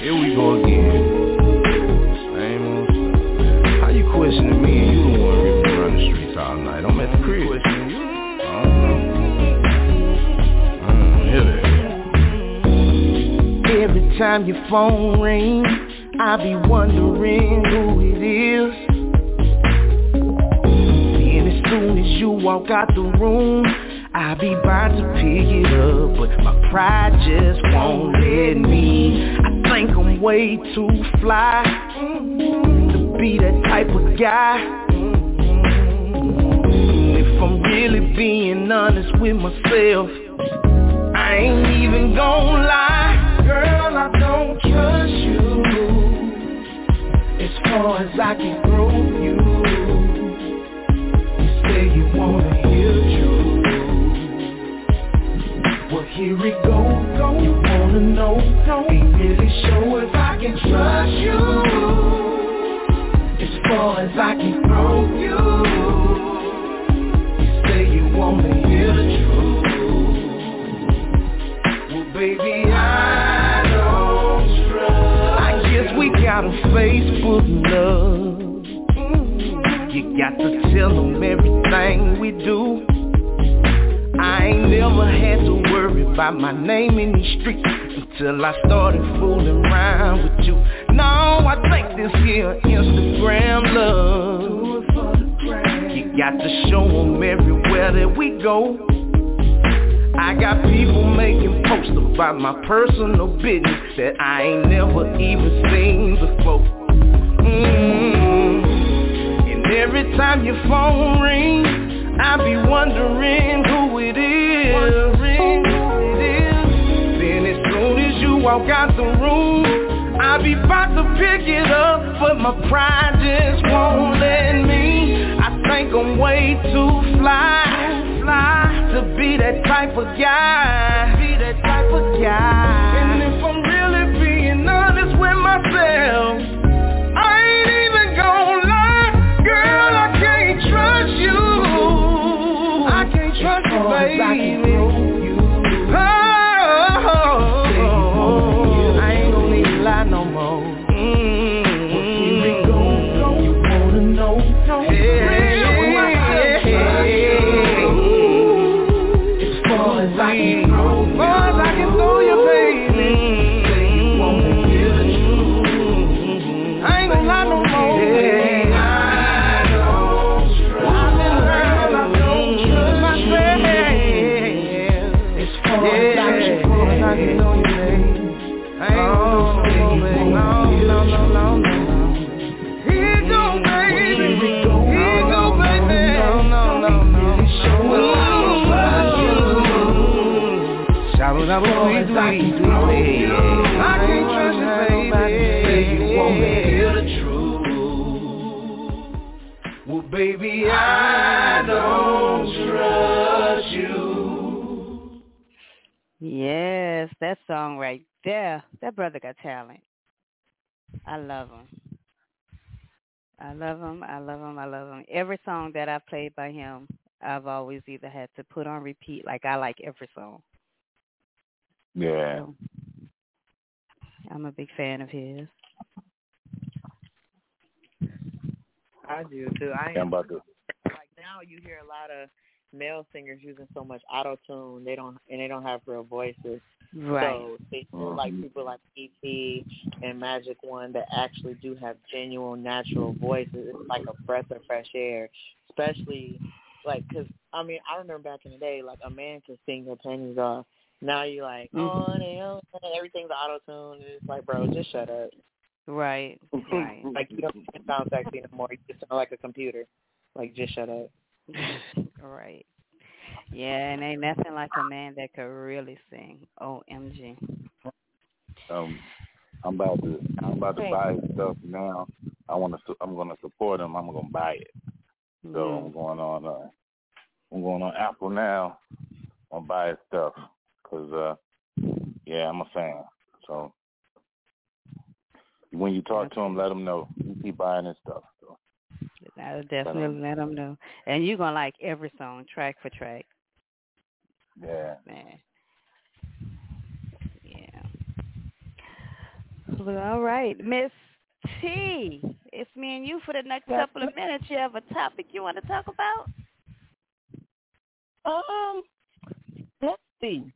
Here we go again. Same old. How you questioning me I'm at the crib. Questioning you? I don't know. I don't hear that. Every time your phone rings, I be wondering who it is. And as soon as you walk out the room, I be about to pick it up, but my pride just won't let me. I think I'm way too fly to be that type of guy. If I'm really being honest with myself, I ain't even gon' lie, girl, I don't trust you. As far as I can throw you. You say you wanna hear truth. Well here it goes, go You wanna know, ain't really sure if I can trust you. As far as I can you You Love. You got to tell them everything we do. I ain't never had to worry about my name in these streets Until I started fooling around with you. No, I think this here Instagram love. You got to show them everywhere that we go. I got people making posts about my personal business that I ain't never even seen before. Mm And every time your phone rings, I be wondering who it is. Then as soon as you walk out the room, I be about to pick it up, but my pride just won't let me. I think I'm way too fly, fly to be that type of guy, be that type of guy. Trust you, baby. Sweet, sweet, sweet. I can't trust you, baby. You want me to hear the truth. Well, baby, I don't trust you. Yes, that song right there. That brother got talent. I love him. I love him. I love him. I love him. Every song that I've played by him, I've always either had to put on repeat. Like I like every song. Yeah. So, I'm a big fan of his. I do too. I I'm about to. like now you hear a lot of male singers using so much auto tune. They don't and they don't have real voices. Right. So they feel mm-hmm. like people like PT and Magic One that actually do have genuine natural voices. It's like a breath of fresh air, especially like because I mean I remember back in the day like a man could sing your panties off. Now you're like oh damn everything's auto tune. It's like bro just shut up. Right. Right. like you don't sound sexy anymore. You just sound like a computer. Like just shut up. right. Yeah, and ain't nothing like a man that could really sing. OMG. Um, I'm about to. I'm about to buy his stuff now. I want to. I'm going to support him. I'm going to buy it. So Mhm. I'm going on. Uh, I'm going on Apple now. I'm buying stuff because, uh, yeah, I'm a fan. So when you talk to him, let him know you keep buying his stuff. So I'll definitely let them know. And you're gonna like every song, track for track. yeah, Man. Yeah. Well, all right, Miss T. It's me and you for the next Yes, couple of minutes. You have a topic you want to talk about? Um, let's see.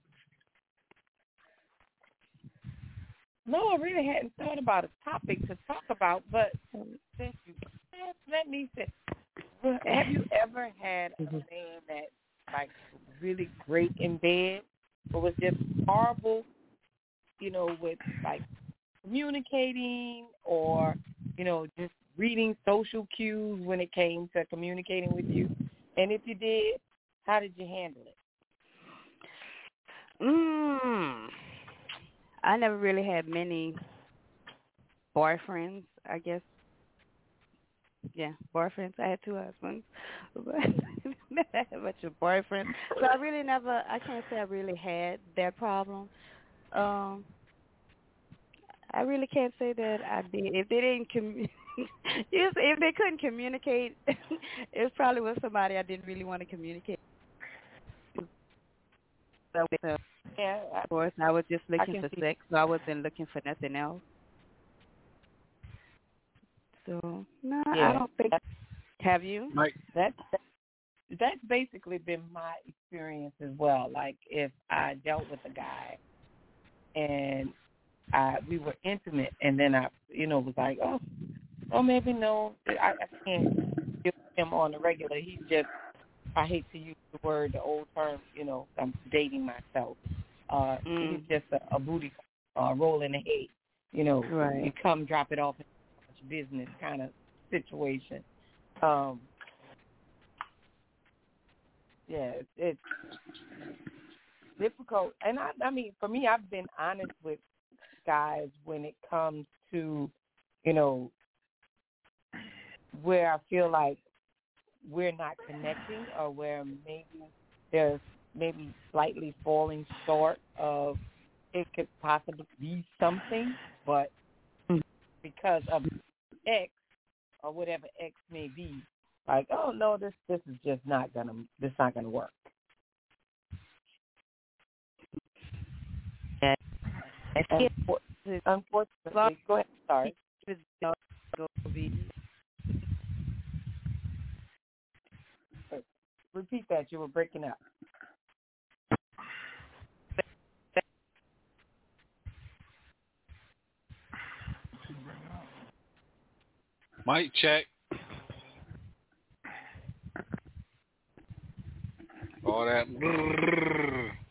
No, I really hadn't thought about a topic to talk about, but since you asked, let me say, have you ever had a man that like really great in bed, but was just horrible, you know, with like communicating or you know just reading social cues when it came to communicating with you? And if you did, how did you handle it? Mm. I never really had many boyfriends, I guess. Yeah, boyfriends. I had two husbands. But a of boyfriends. So I really never I can't say I really had that problem. Um I really can't say that I did. If they didn't commu- if they couldn't communicate, it probably was somebody I didn't really want to communicate. So, Yeah, of course, I was just looking for see- sex, so I wasn't looking for nothing else. So no, Yeah. I don't think. Have you? Mike, That's that's basically been my experience as well. Like if I dealt with a guy and I we were intimate, and then I you know was like, oh, oh maybe no, I, I can't give him on the regular. He's just I hate to use the word, the old term, you know, I'm dating myself. Uh, Mm. He's just a, a booty uh, roll in the head. You know, Right. you come drop it off in business kind of situation. Um, yeah, it's, it's difficult. And I, I mean, for me, I've been honest with guys when it comes to, you know, where I feel like we're not connecting or where maybe there's maybe slightly falling short of it could possibly be something, but because of X or whatever X may be, like, oh no, this this is just not gonna this not gonna work. Yeah. And unfortunately, go ahead. Sorry. Repeat that. You were breaking up. Mic check. All that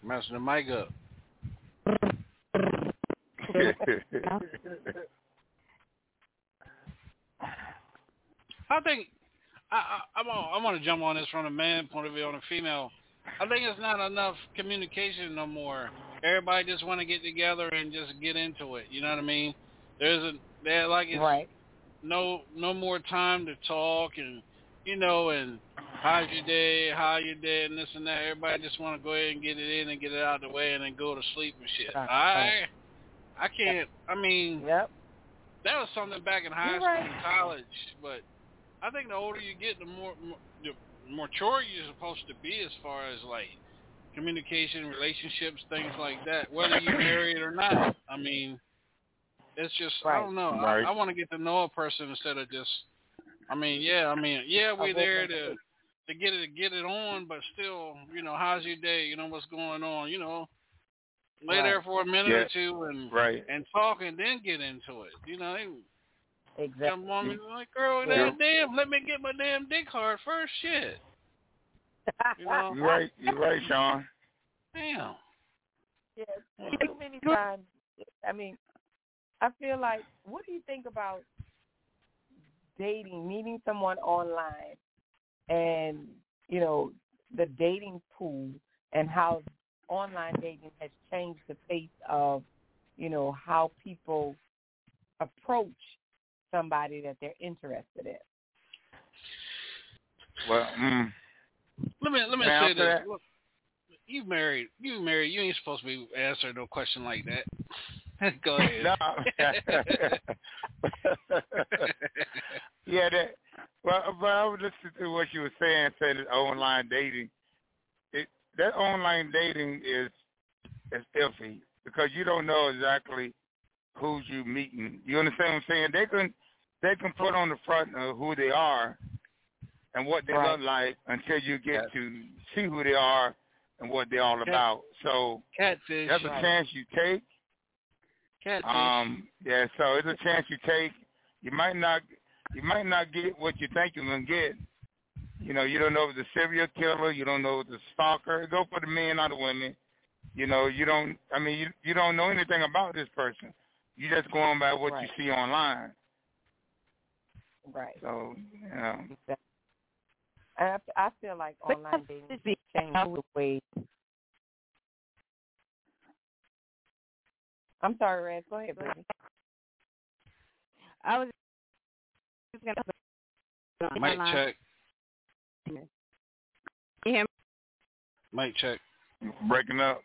messing the mic up. I think I, I, I'm on, I want to jump on this from a man point of view on a female. I think it's not enough communication no more. Everybody just want to get together and just get into it. You know what I mean? There's a there like it's right. no no more time to talk and you know and how's your day, how your day, and this and that. Everybody just want to go ahead and get it in and get it out of the way and then go to sleep and shit. Right, I I can't. I mean, Yep. that was something back in high You're school right. and college, but I think the older you get, the more, more the more mature you're supposed to be as far as like communication, relationships, things like that. Whether you're married or not, I mean, it's just I don't know. Right. I, I want to get to know a person instead of just. I mean, yeah, I mean, yeah, we're there to to get it to get it on, but still, you know, how's your day? You know, what's going on? You know, lay Right. there for a minute Yeah. or two and right. and talk and then get into it. You know, they Exactly. jump on me like, girl, Yeah. damn, let me get my damn dick hard first. Shit. You know? You're right. You're right, Sean. Damn. Yeah, too many times. I mean, I feel like, what do you think about dating, meeting someone online, and you know the dating pool, and how online dating has changed the face of, you know, how people approach somebody that they're interested in. Well, mm, Let me let me Now, say this. that- Look, you married. You married. You ain't supposed to be answering no question like that. Go ahead. No. yeah, that. Well, but I was listening to what you were saying, saying that online dating. It that online dating is is iffy because you don't know exactly who you meeting. You understand what I'm saying? They can they can put on the front of who they are and what they Right. look like until you get to see who they are and what they're all Cat- about. So Catfish. that's a chance you take. Catfish. Um, yeah, so it's a chance you take. You might not, you might not get what you think you're gonna get. You know, you don't know if it's a serial killer. You don't know if it's a stalker. Go for the men or the women. You know, you don't. I mean, you you don't know anything about this person. You just going by what Right. you see online. Right. So, you know, I, I feel like online dating has changed the way. I'm sorry, Red. Go ahead, baby. I was just gonna Mic online. check. You hear me? Mic check. breaking up.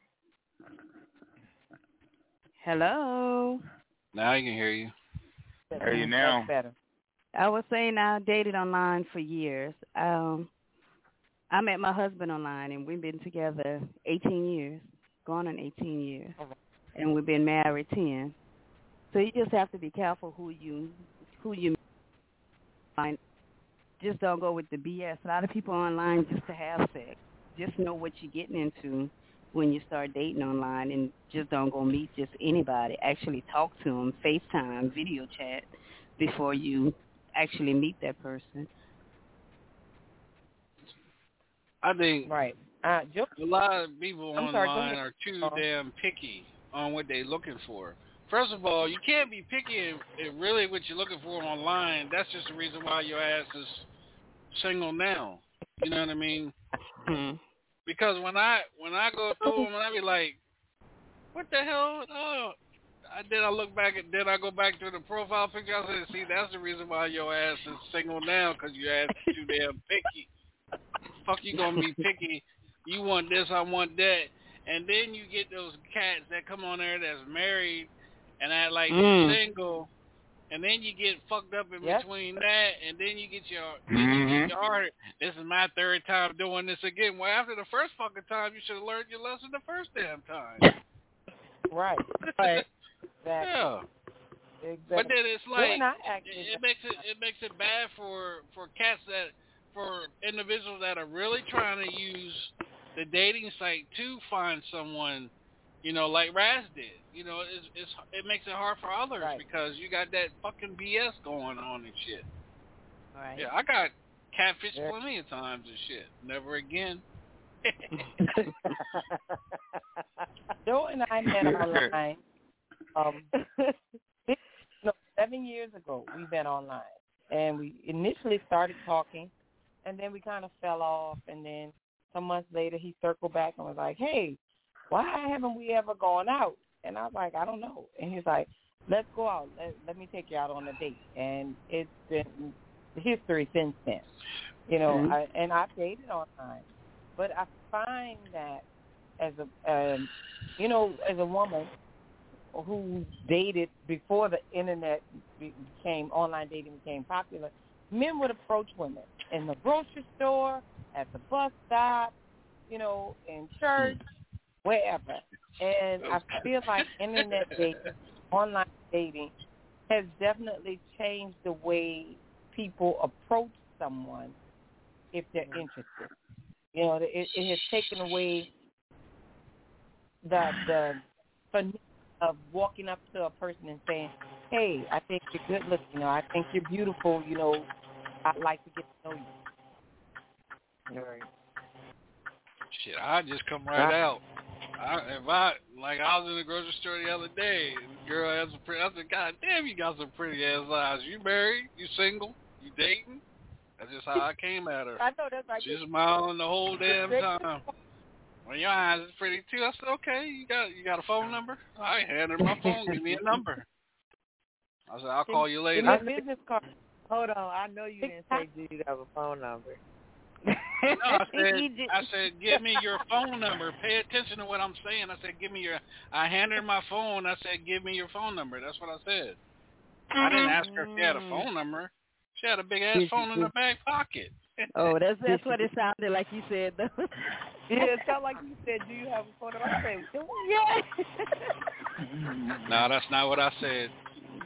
Hello. Now I can hear you. Hear you now. That's better. I was saying I dated online for years. Um, I met my husband online, and we've been together 18 years, going on 18 years, and we've been married 10. So you just have to be careful who you who you find. Just don't go with the BS. A lot of people online just to have sex. Just know what you're getting into when you start dating online, and just don't go meet just anybody. Actually talk to them, FaceTime, video chat before you actually meet that person. I think right. Uh, a lot of people I'm sorry, online ahead. are too Uh-huh. damn picky on what they're looking for. First of all, you can't be picky and, and really what you're looking for online. That's just the reason why your ass is single now. You know what I mean? Because when I when I go through them, I be like, what the hell? Oh, I, then I look back and then I go back to the profile picture. I say, see, that's the reason why your ass is single now because your ass is too damn picky. Fuck, you gonna be picky? You want this, I want that, and then you get those cats that come on there that's married and act like Mm. they're single, and then you get fucked up in Yep. between that, and then you get your then you get mm-hmm. your heart. This is my third time doing this again. Well, after the first fucking time, you should have learned your lesson the first damn time. Right. Right. Exactly. Yeah. Exactly. But then it's like and I actually- it, it makes it it makes it bad for for cats that for individuals that are really trying to use the dating site to find someone, you know, like Raz did. You know, it's, it's it makes it hard for others because you got that fucking BS going on and shit. Right. Yeah, I got catfish plenty of times and shit. Never again. Joe and I met online. Um, six, no, seven years ago, we met online, and we initially started talking, and then we kind of fell off, and then some months later, he circled back and was like, "Hey, why haven't we ever gone out?" And I was like, "I don't know." And he's like, "Let's go out. Let, let me take you out on a date." And it's been history since then. You know, Mhm. I, and I've dated online, but I find that as a um, you know as a woman who dated before the internet became online dating became popular, men would approach women in the grocery store, at the bus stop, you know, in church, wherever. And I feel like internet dating, online dating, has definitely changed the way people approach someone if they're mm. interested. You know, it, it has taken away the the fun of walking up to a person and saying, "Hey, I think you're good looking. or I think you're beautiful. You know, I'd like to get to know you." Right. Shit, I just come right out. I, if I like, I was in the grocery store the other day. And the girl has a pretty. I said, "God damn, you got some pretty ass eyes. You married? You single? You dating?" That's just how I came at her. I know that's like She's smiling the whole damn time. Well, your eyes is pretty too. I said, "Okay, you got you got a phone number?" I handed her my phone. Give me a number. I said, "I'll call you later." A business card. Hold on, I know you didn't say do you have a phone number. No, I said, I said, give me your phone number. Pay attention to what I'm saying. I said, give me your. I handed her my phone. I said, give me your phone number. That's what I said. I didn't ask her if she had a phone number. She had a big ass phone in her back pocket. Oh, that's that's what it sounded like you said though. Yeah, it sounded like you said, "Do you have a phone?" I said, yeah. no, that's not what I said.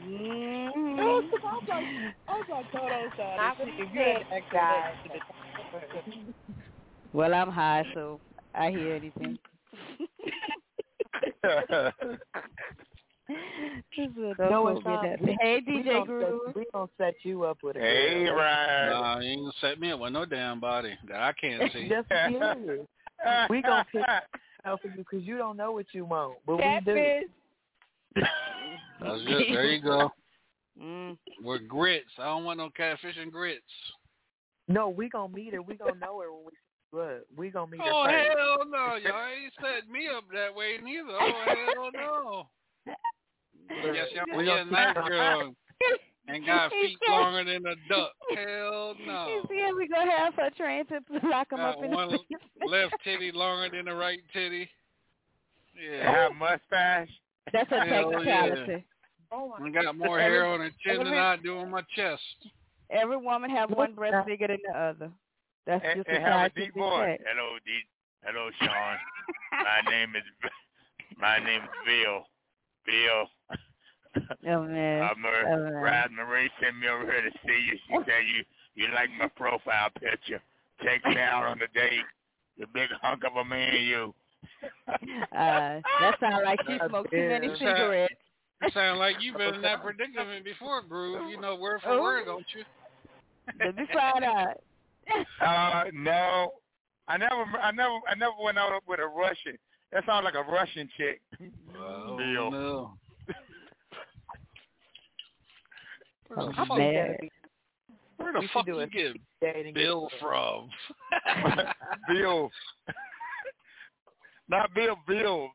Mm-hmm. No, I was like, I was like, Toto side. Not If what you you had said, to act guys. that, Well, I'm high, so I hear anything. No, quote it's me not. Hey, DJ gonna Groove. We gonna set you up with a Hey, girl. Ryan. Nah, you ain't gonna set me up with no damn body that I can't see. Yes, we is. We gonna pick out for you because you don't know what you want, but we do. Catfish. That's just, there you go. Mm. We're grits. I don't want no catfish and grits. No, we gonna meet her. We gonna know her when we look. We gonna meet Oh her first. hell no! Y'all ain't setting me up that way neither. Oh hell no! Yes, y'all We be a nice girl and got feet longer than a duck. Hell You no! see how we gonna have her trained to lock him Got up in one the left titty longer than the right titty. Yeah. Have mustache. That's a Hell technicality. Oh I got more hair on her chin than I do on my chest. Every woman have one breast bigger than the other. That's And, just and a have a deep voice. fact. Hello, D. Hello, Sean. my name is my name's Bill. Bill. Oh man. I'm a, Oh, man. Rod Marie sent me over here to see you. She said you you like my profile picture. Take me out on a date. The big hunk of a man, you. Uh, that sounds like she smoked too many cigarettes. You sound like you've been in that predicament before, Groove. You know word for Oh. word, don't you? Let me find out. Uh, no, I never, I never, I never went out with a Russian. That sounds like a Russian chick. Oh, Bill. no. Where the Oh, fuck, man. where the We fuck do you get dating Bill from? Bill. Not Bill, Bill.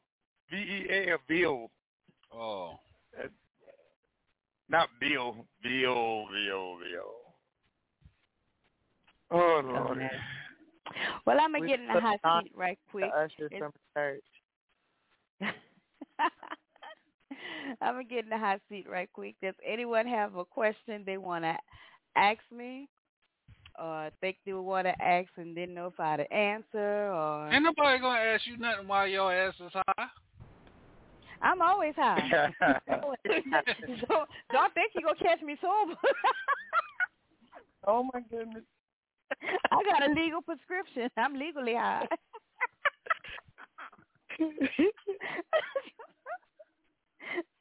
B E A L, Bill. Oh. Not Bill. Bill, Bill, Bill. Oh, Lord. man. Well, I'm gonna We get in the put hot seat right quick. The ushers It's- from church. I'm gonna get in the hot seat right quick. Does anyone have a question they want to ask me, or think they want to ask and didn't know if I had to answer, or Ain't nobody gonna ask you nothing while your ass is high. I'm always high. don't, don't think you're gonna catch me sober. Oh my goodness. I got a legal prescription. I'm legally high.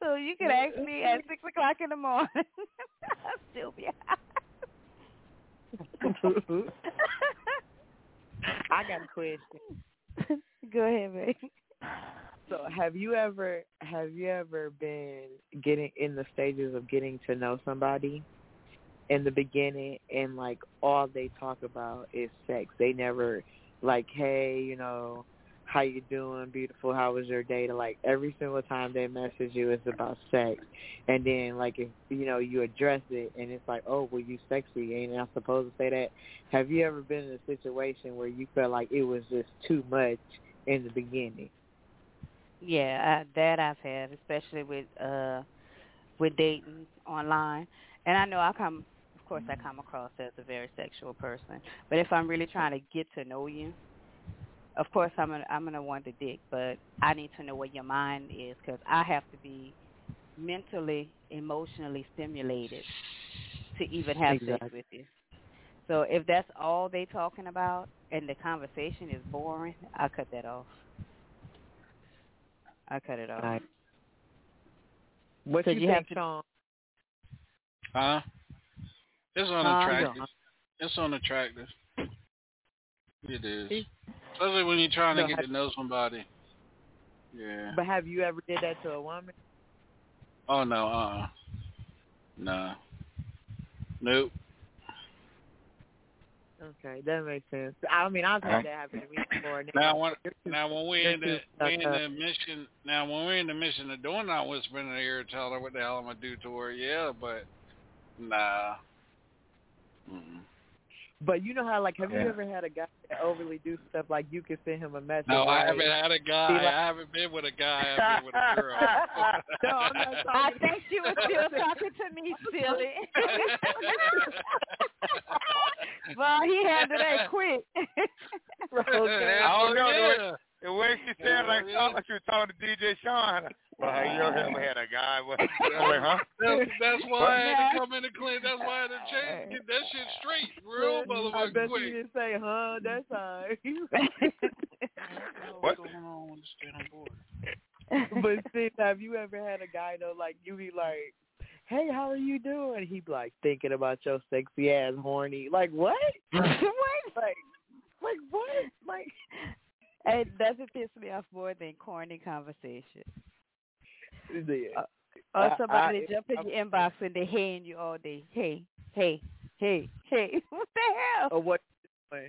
so you can ask me at six o'clock in the morning. I'll still be high. I got a question. Go ahead, baby. So, have you ever have you ever been getting in the stages of getting to know somebody in the beginning and like all they talk about is sex. They never like, hey, you know, how you doing, beautiful? How was your day? To like every single time they message you, it's about sex. And then like if you know you address it and it's like, oh, well, you sexy, ain't I supposed to say that? Have you ever been in a situation where you felt like it was just too much in the beginning? Yeah, I, that I've had, especially with uh with dating online. And I know I come, of course, I come across as a very sexual person. But if I'm really trying to get to know you, of course I'm gonna I'm gonna want the dick, but I need to know where your mind is because I have to be mentally, emotionally stimulated to even have sex with you. So if that's all they talking about and the conversation is boring, I cut that off. I cut it off. Right. What So you, you think, have to- Sean? Huh? It's Huh? unattractive. It's unattractive. It is. Especially when you're trying to get have- to know somebody. Yeah. But have you ever did that to a woman? Oh no, uh uh Nah. Nope. Okay, that makes sense. I mean, I've Huh? had that happen to me before. and Now when now when we you're in the too we in the mission now when we're in the mission of doing not whispering in her ear tell her what the hell I'm gonna do to her, yeah, but nah. Mm-mm. But you know how, like, have you ever had a guy that overly do stuff like you could send him a message? No, I haven't had a guy. Like- I haven't been with a guy. I've been with a girl. no, I'm not I think she was still talking to me, silly. well, he handled that quick. Okay. I don't Oh, know. The way, yeah. the way she said, like, Yeah. oh, she was talking to DJ Sean. Well, have you ever had a guy? What? I'm like, huh? That's, that's why I had Yeah. to come in the clinic. That's why I had to change, get that shit straight, real I motherfucking bet you quick. didn't say, huh? That's all right. What? What's going on with the stand on board? but sis, have you ever had a guy though, like you be like, "Hey, how are you doing?" He be like thinking about your sexy ass, horny. Like what? what? Like, like what? Like, It doesn't piss me off more than corny conversation. yeah. Or I- somebody I- jump in your inbox and they're hating you all day. Hey, hey, hey, hey. What the hell? or what?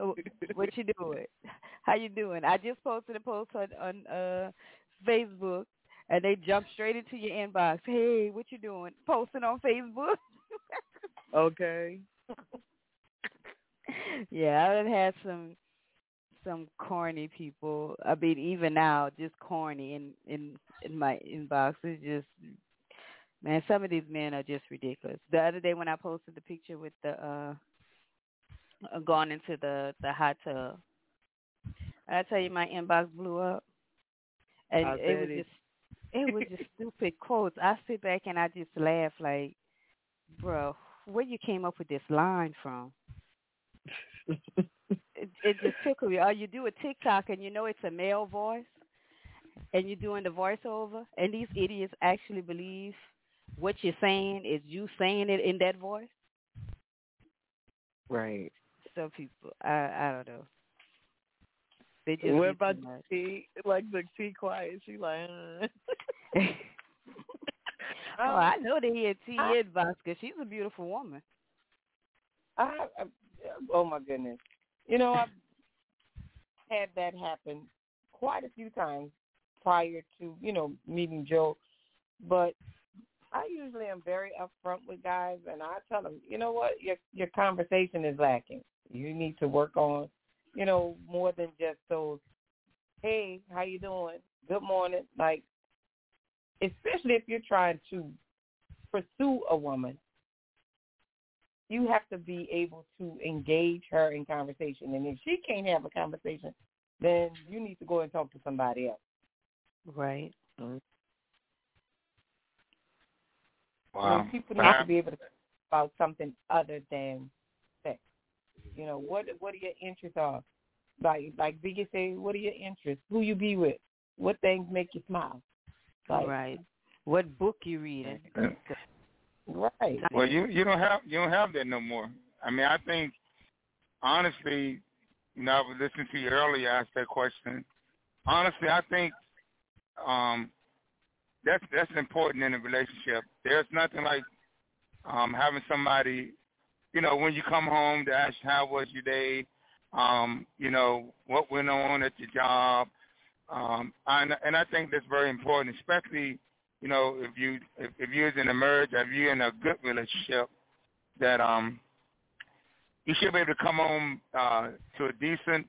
Oh, what you doing? How you doing? I just posted a post on on uh Facebook and they jump straight into your inbox. Hey, what you doing? Posting on Facebook. okay. yeah, I've had some some corny people. I mean, even now, just corny in in in my inbox. It's just man, some of these men are just ridiculous. The other day when I posted the picture with the uh uh, going into the the hot tub, I tell you, my inbox blew up, and I it was it- just it was just stupid quotes. I sit back and I just laugh like, bro, where you came up with this line from? it, it just tickles me. Or you do a TikTok and you know it's a male voice, and you're doing the voiceover, and these idiots actually believe what you're saying is you saying it in that voice. Right. Some people, I I don't know. They just What be about too much. T? Like the T quiet. She like. Uh. Oh, I know they hear T inbox because she's a beautiful woman. I, I oh my goodness. You know, I've had that happen quite a few times prior to, you know, meeting Joe. But I usually am very upfront with guys and I tell them, you know what, your your conversation is lacking. You need to work on, you know, more than just those, hey, how you doing? Good morning. Like especially if you're trying to pursue a woman, you have to be able to engage her in conversation. And if she can't have a conversation, then you need to go and talk to somebody else. Right. You know, people need to be able to talk about something other than sex. You know, what what are your interests are? Like like Biggie say, what are your interests? Who you be with? What things make you smile? Like, right. What book you reading? Right. Well, you you don't have you don't have that no more. I mean, I think honestly, you know, I was listening to you earlier ask that question. Honestly, I think um, that's that's important in a relationship. There's nothing like um, having somebody, you know, when you come home to ask how was your day, um, you know, what went on at your job, um, and and I think that's very important, especially you know if you if, if you're in a marriage, if you're in a good relationship, that um you should be able to come home uh, to a decent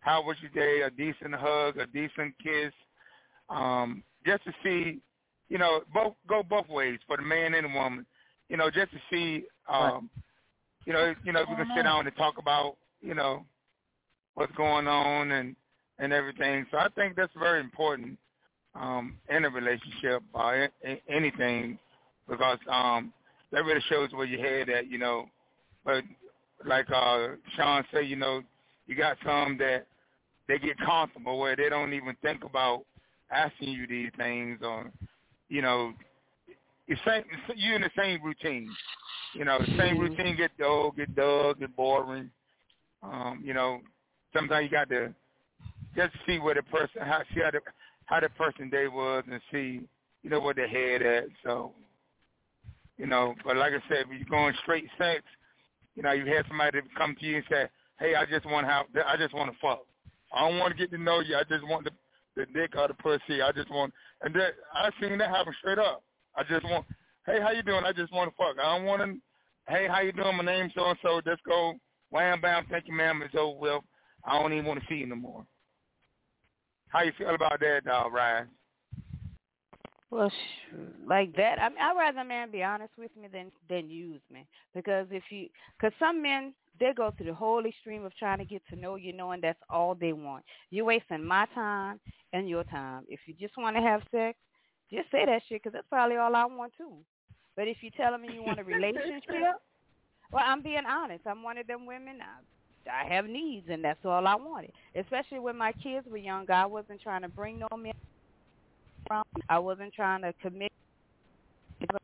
how was your day, a decent hug, a decent kiss, um, just to see, you know, both go both ways for the man and the woman, you know, just to see, um, you know, you know, we can sit down and talk about, you know, what's going on and and everything. So I think that's very important um, in a relationship or anything because um, that really shows where your head at, you know. But like uh, Sean said, you know, you got some that they get comfortable where they don't even think about asking you these things or, you know, it's same, you're in the same routine. You know, the same routine get dull, get dull, get boring. Um, you know, sometimes you got to just see where the person how see how the how the person day was and see, you know, where their head at. So, you know, but like I said, when you're going straight sex, you know, you had somebody come to you and say, Hey, I just want have I just want to fuck. I don't want to get to know you. I just want the the dick or the pussy. I just want and that I seen that happen straight up. I just want hey, how you doing? I just want to fuck. I don't want to hey, how you doing? My name's so and so. Let's go. Wham bam. Thank you, ma'am. It's over with. I don't even want to see you no more. How you feel about that, uh, Ryan? Well, sh- like that. I mean, I'd rather a man be honest with me than than use me. Because if you, because some men they go to the whole extreme of trying to get to know you, knowing that's all they want. You're wasting my time and your time. If you just want to have sex, just say that shit because that's probably all I want too. But if you're telling me you want a relationship, well, I'm being honest. I'm one of them women. I, I have needs, and that's all I wanted. Especially when my kids were young, I wasn't trying to bring no men around. I wasn't trying to commit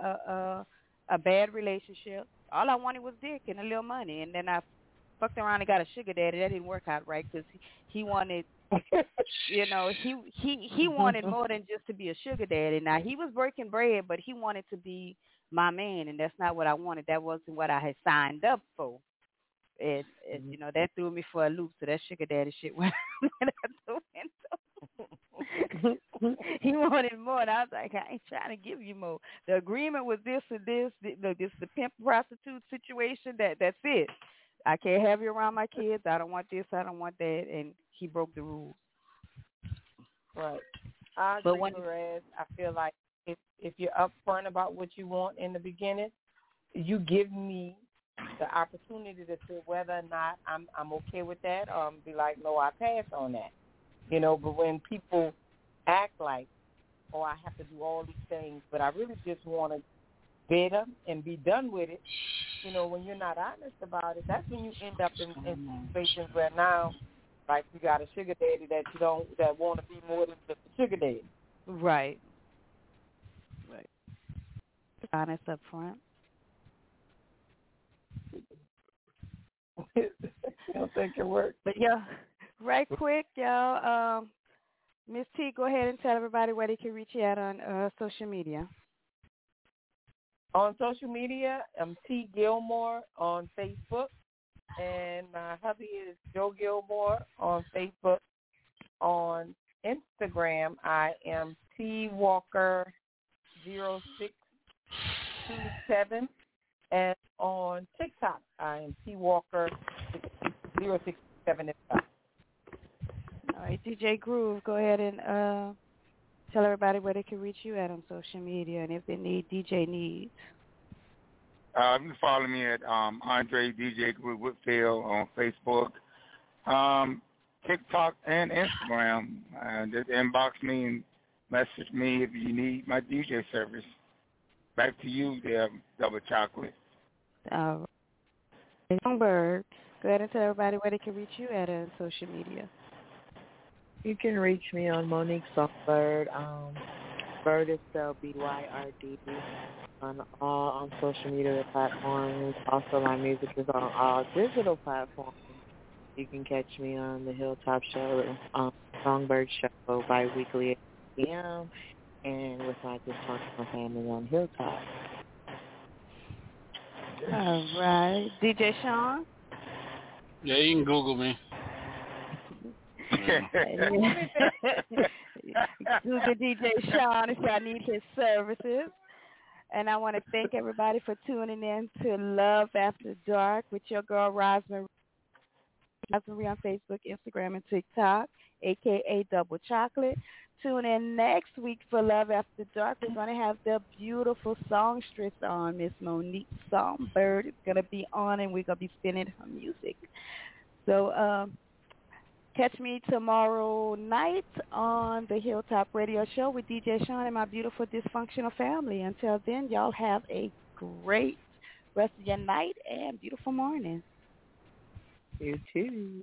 a, a a bad relationship. All I wanted was dick and a little money, and then I fucked around and got a sugar daddy. That didn't work out right because he, he wanted, you know, he he he wanted more than just to be a sugar daddy. Now he was breaking bread, but he wanted to be my man, and that's not what I wanted. That wasn't what I had signed up for. And, and mm-hmm. you know that threw me for a loop. So that sugar daddy shit went out the window. he wanted more, and I was like, I ain't trying to give you more. The agreement was this and this. Look, this is the pimp prostitute situation. That that's it. I can't have you around my kids. I don't want this. I don't want that. And he broke the rules. Right. I But agree, when- whereas I feel like if if you're upfront about what you want in the beginning, you give me the opportunity to see whether or not I'm I'm okay with that, or be like, no, I pass on that. You know, but when people act like, oh, I have to do all these things, but I really just want to bid them and be done with it. You know, when you're not honest about it, that's when you end up in, in situations where now, like you got a sugar daddy that you don't that want to be more than just a sugar daddy. Right. Right. Honest up front. I don't think it works. But yeah, right quick, y'all. Um, Miss T, go ahead and tell everybody where they can reach you at on uh, social media. On social media, I'm T Gilmore on Facebook, and my hubby is Joe Gilmore on Facebook. On Instagram, I am T Walker zero six two seven, and on TikTok, I am T Walker zero six seven. All right, DJ Groove, go ahead and uh, tell everybody where they can reach you at on social media and if they need DJ needs. Uh, you can follow me at um, Andre DJ Groove Whitfield on Facebook, um, TikTok, and Instagram. Uh, just inbox me and message me if you need my DJ service. Back to you there, Double Chocolate. Uh, Songbird, go ahead and tell everybody where they can reach you at on social media. You can reach me on Monique Songbird. Um, Bird is spelled B-Y-R-D on all on social media platforms. Also, my music is on all digital platforms. You can catch me on the Hilltop Show, um, Songbird Show, bi-weekly at 8 p.m. and with my dysfunctional family on Hilltop. All right. DJ Sean? Yeah, you can Google me. Google DJ Sean if y'all need his services. And I want to thank everybody for tuning in to Love After Dark with your girl Rosemary. Rosemary on Facebook, Instagram, and TikTok, aka Double Chocolate. Tune in next week for Love After Dark. We're going to have the beautiful songstress on, Miss Monique Songbird. is going to be on, and we're going to be spinning her music. So um, catch me tomorrow night on the Hilltop Radio Show with DJ Sean and my beautiful dysfunctional family. Until then, y'all have a great rest of your night and beautiful morning. You too.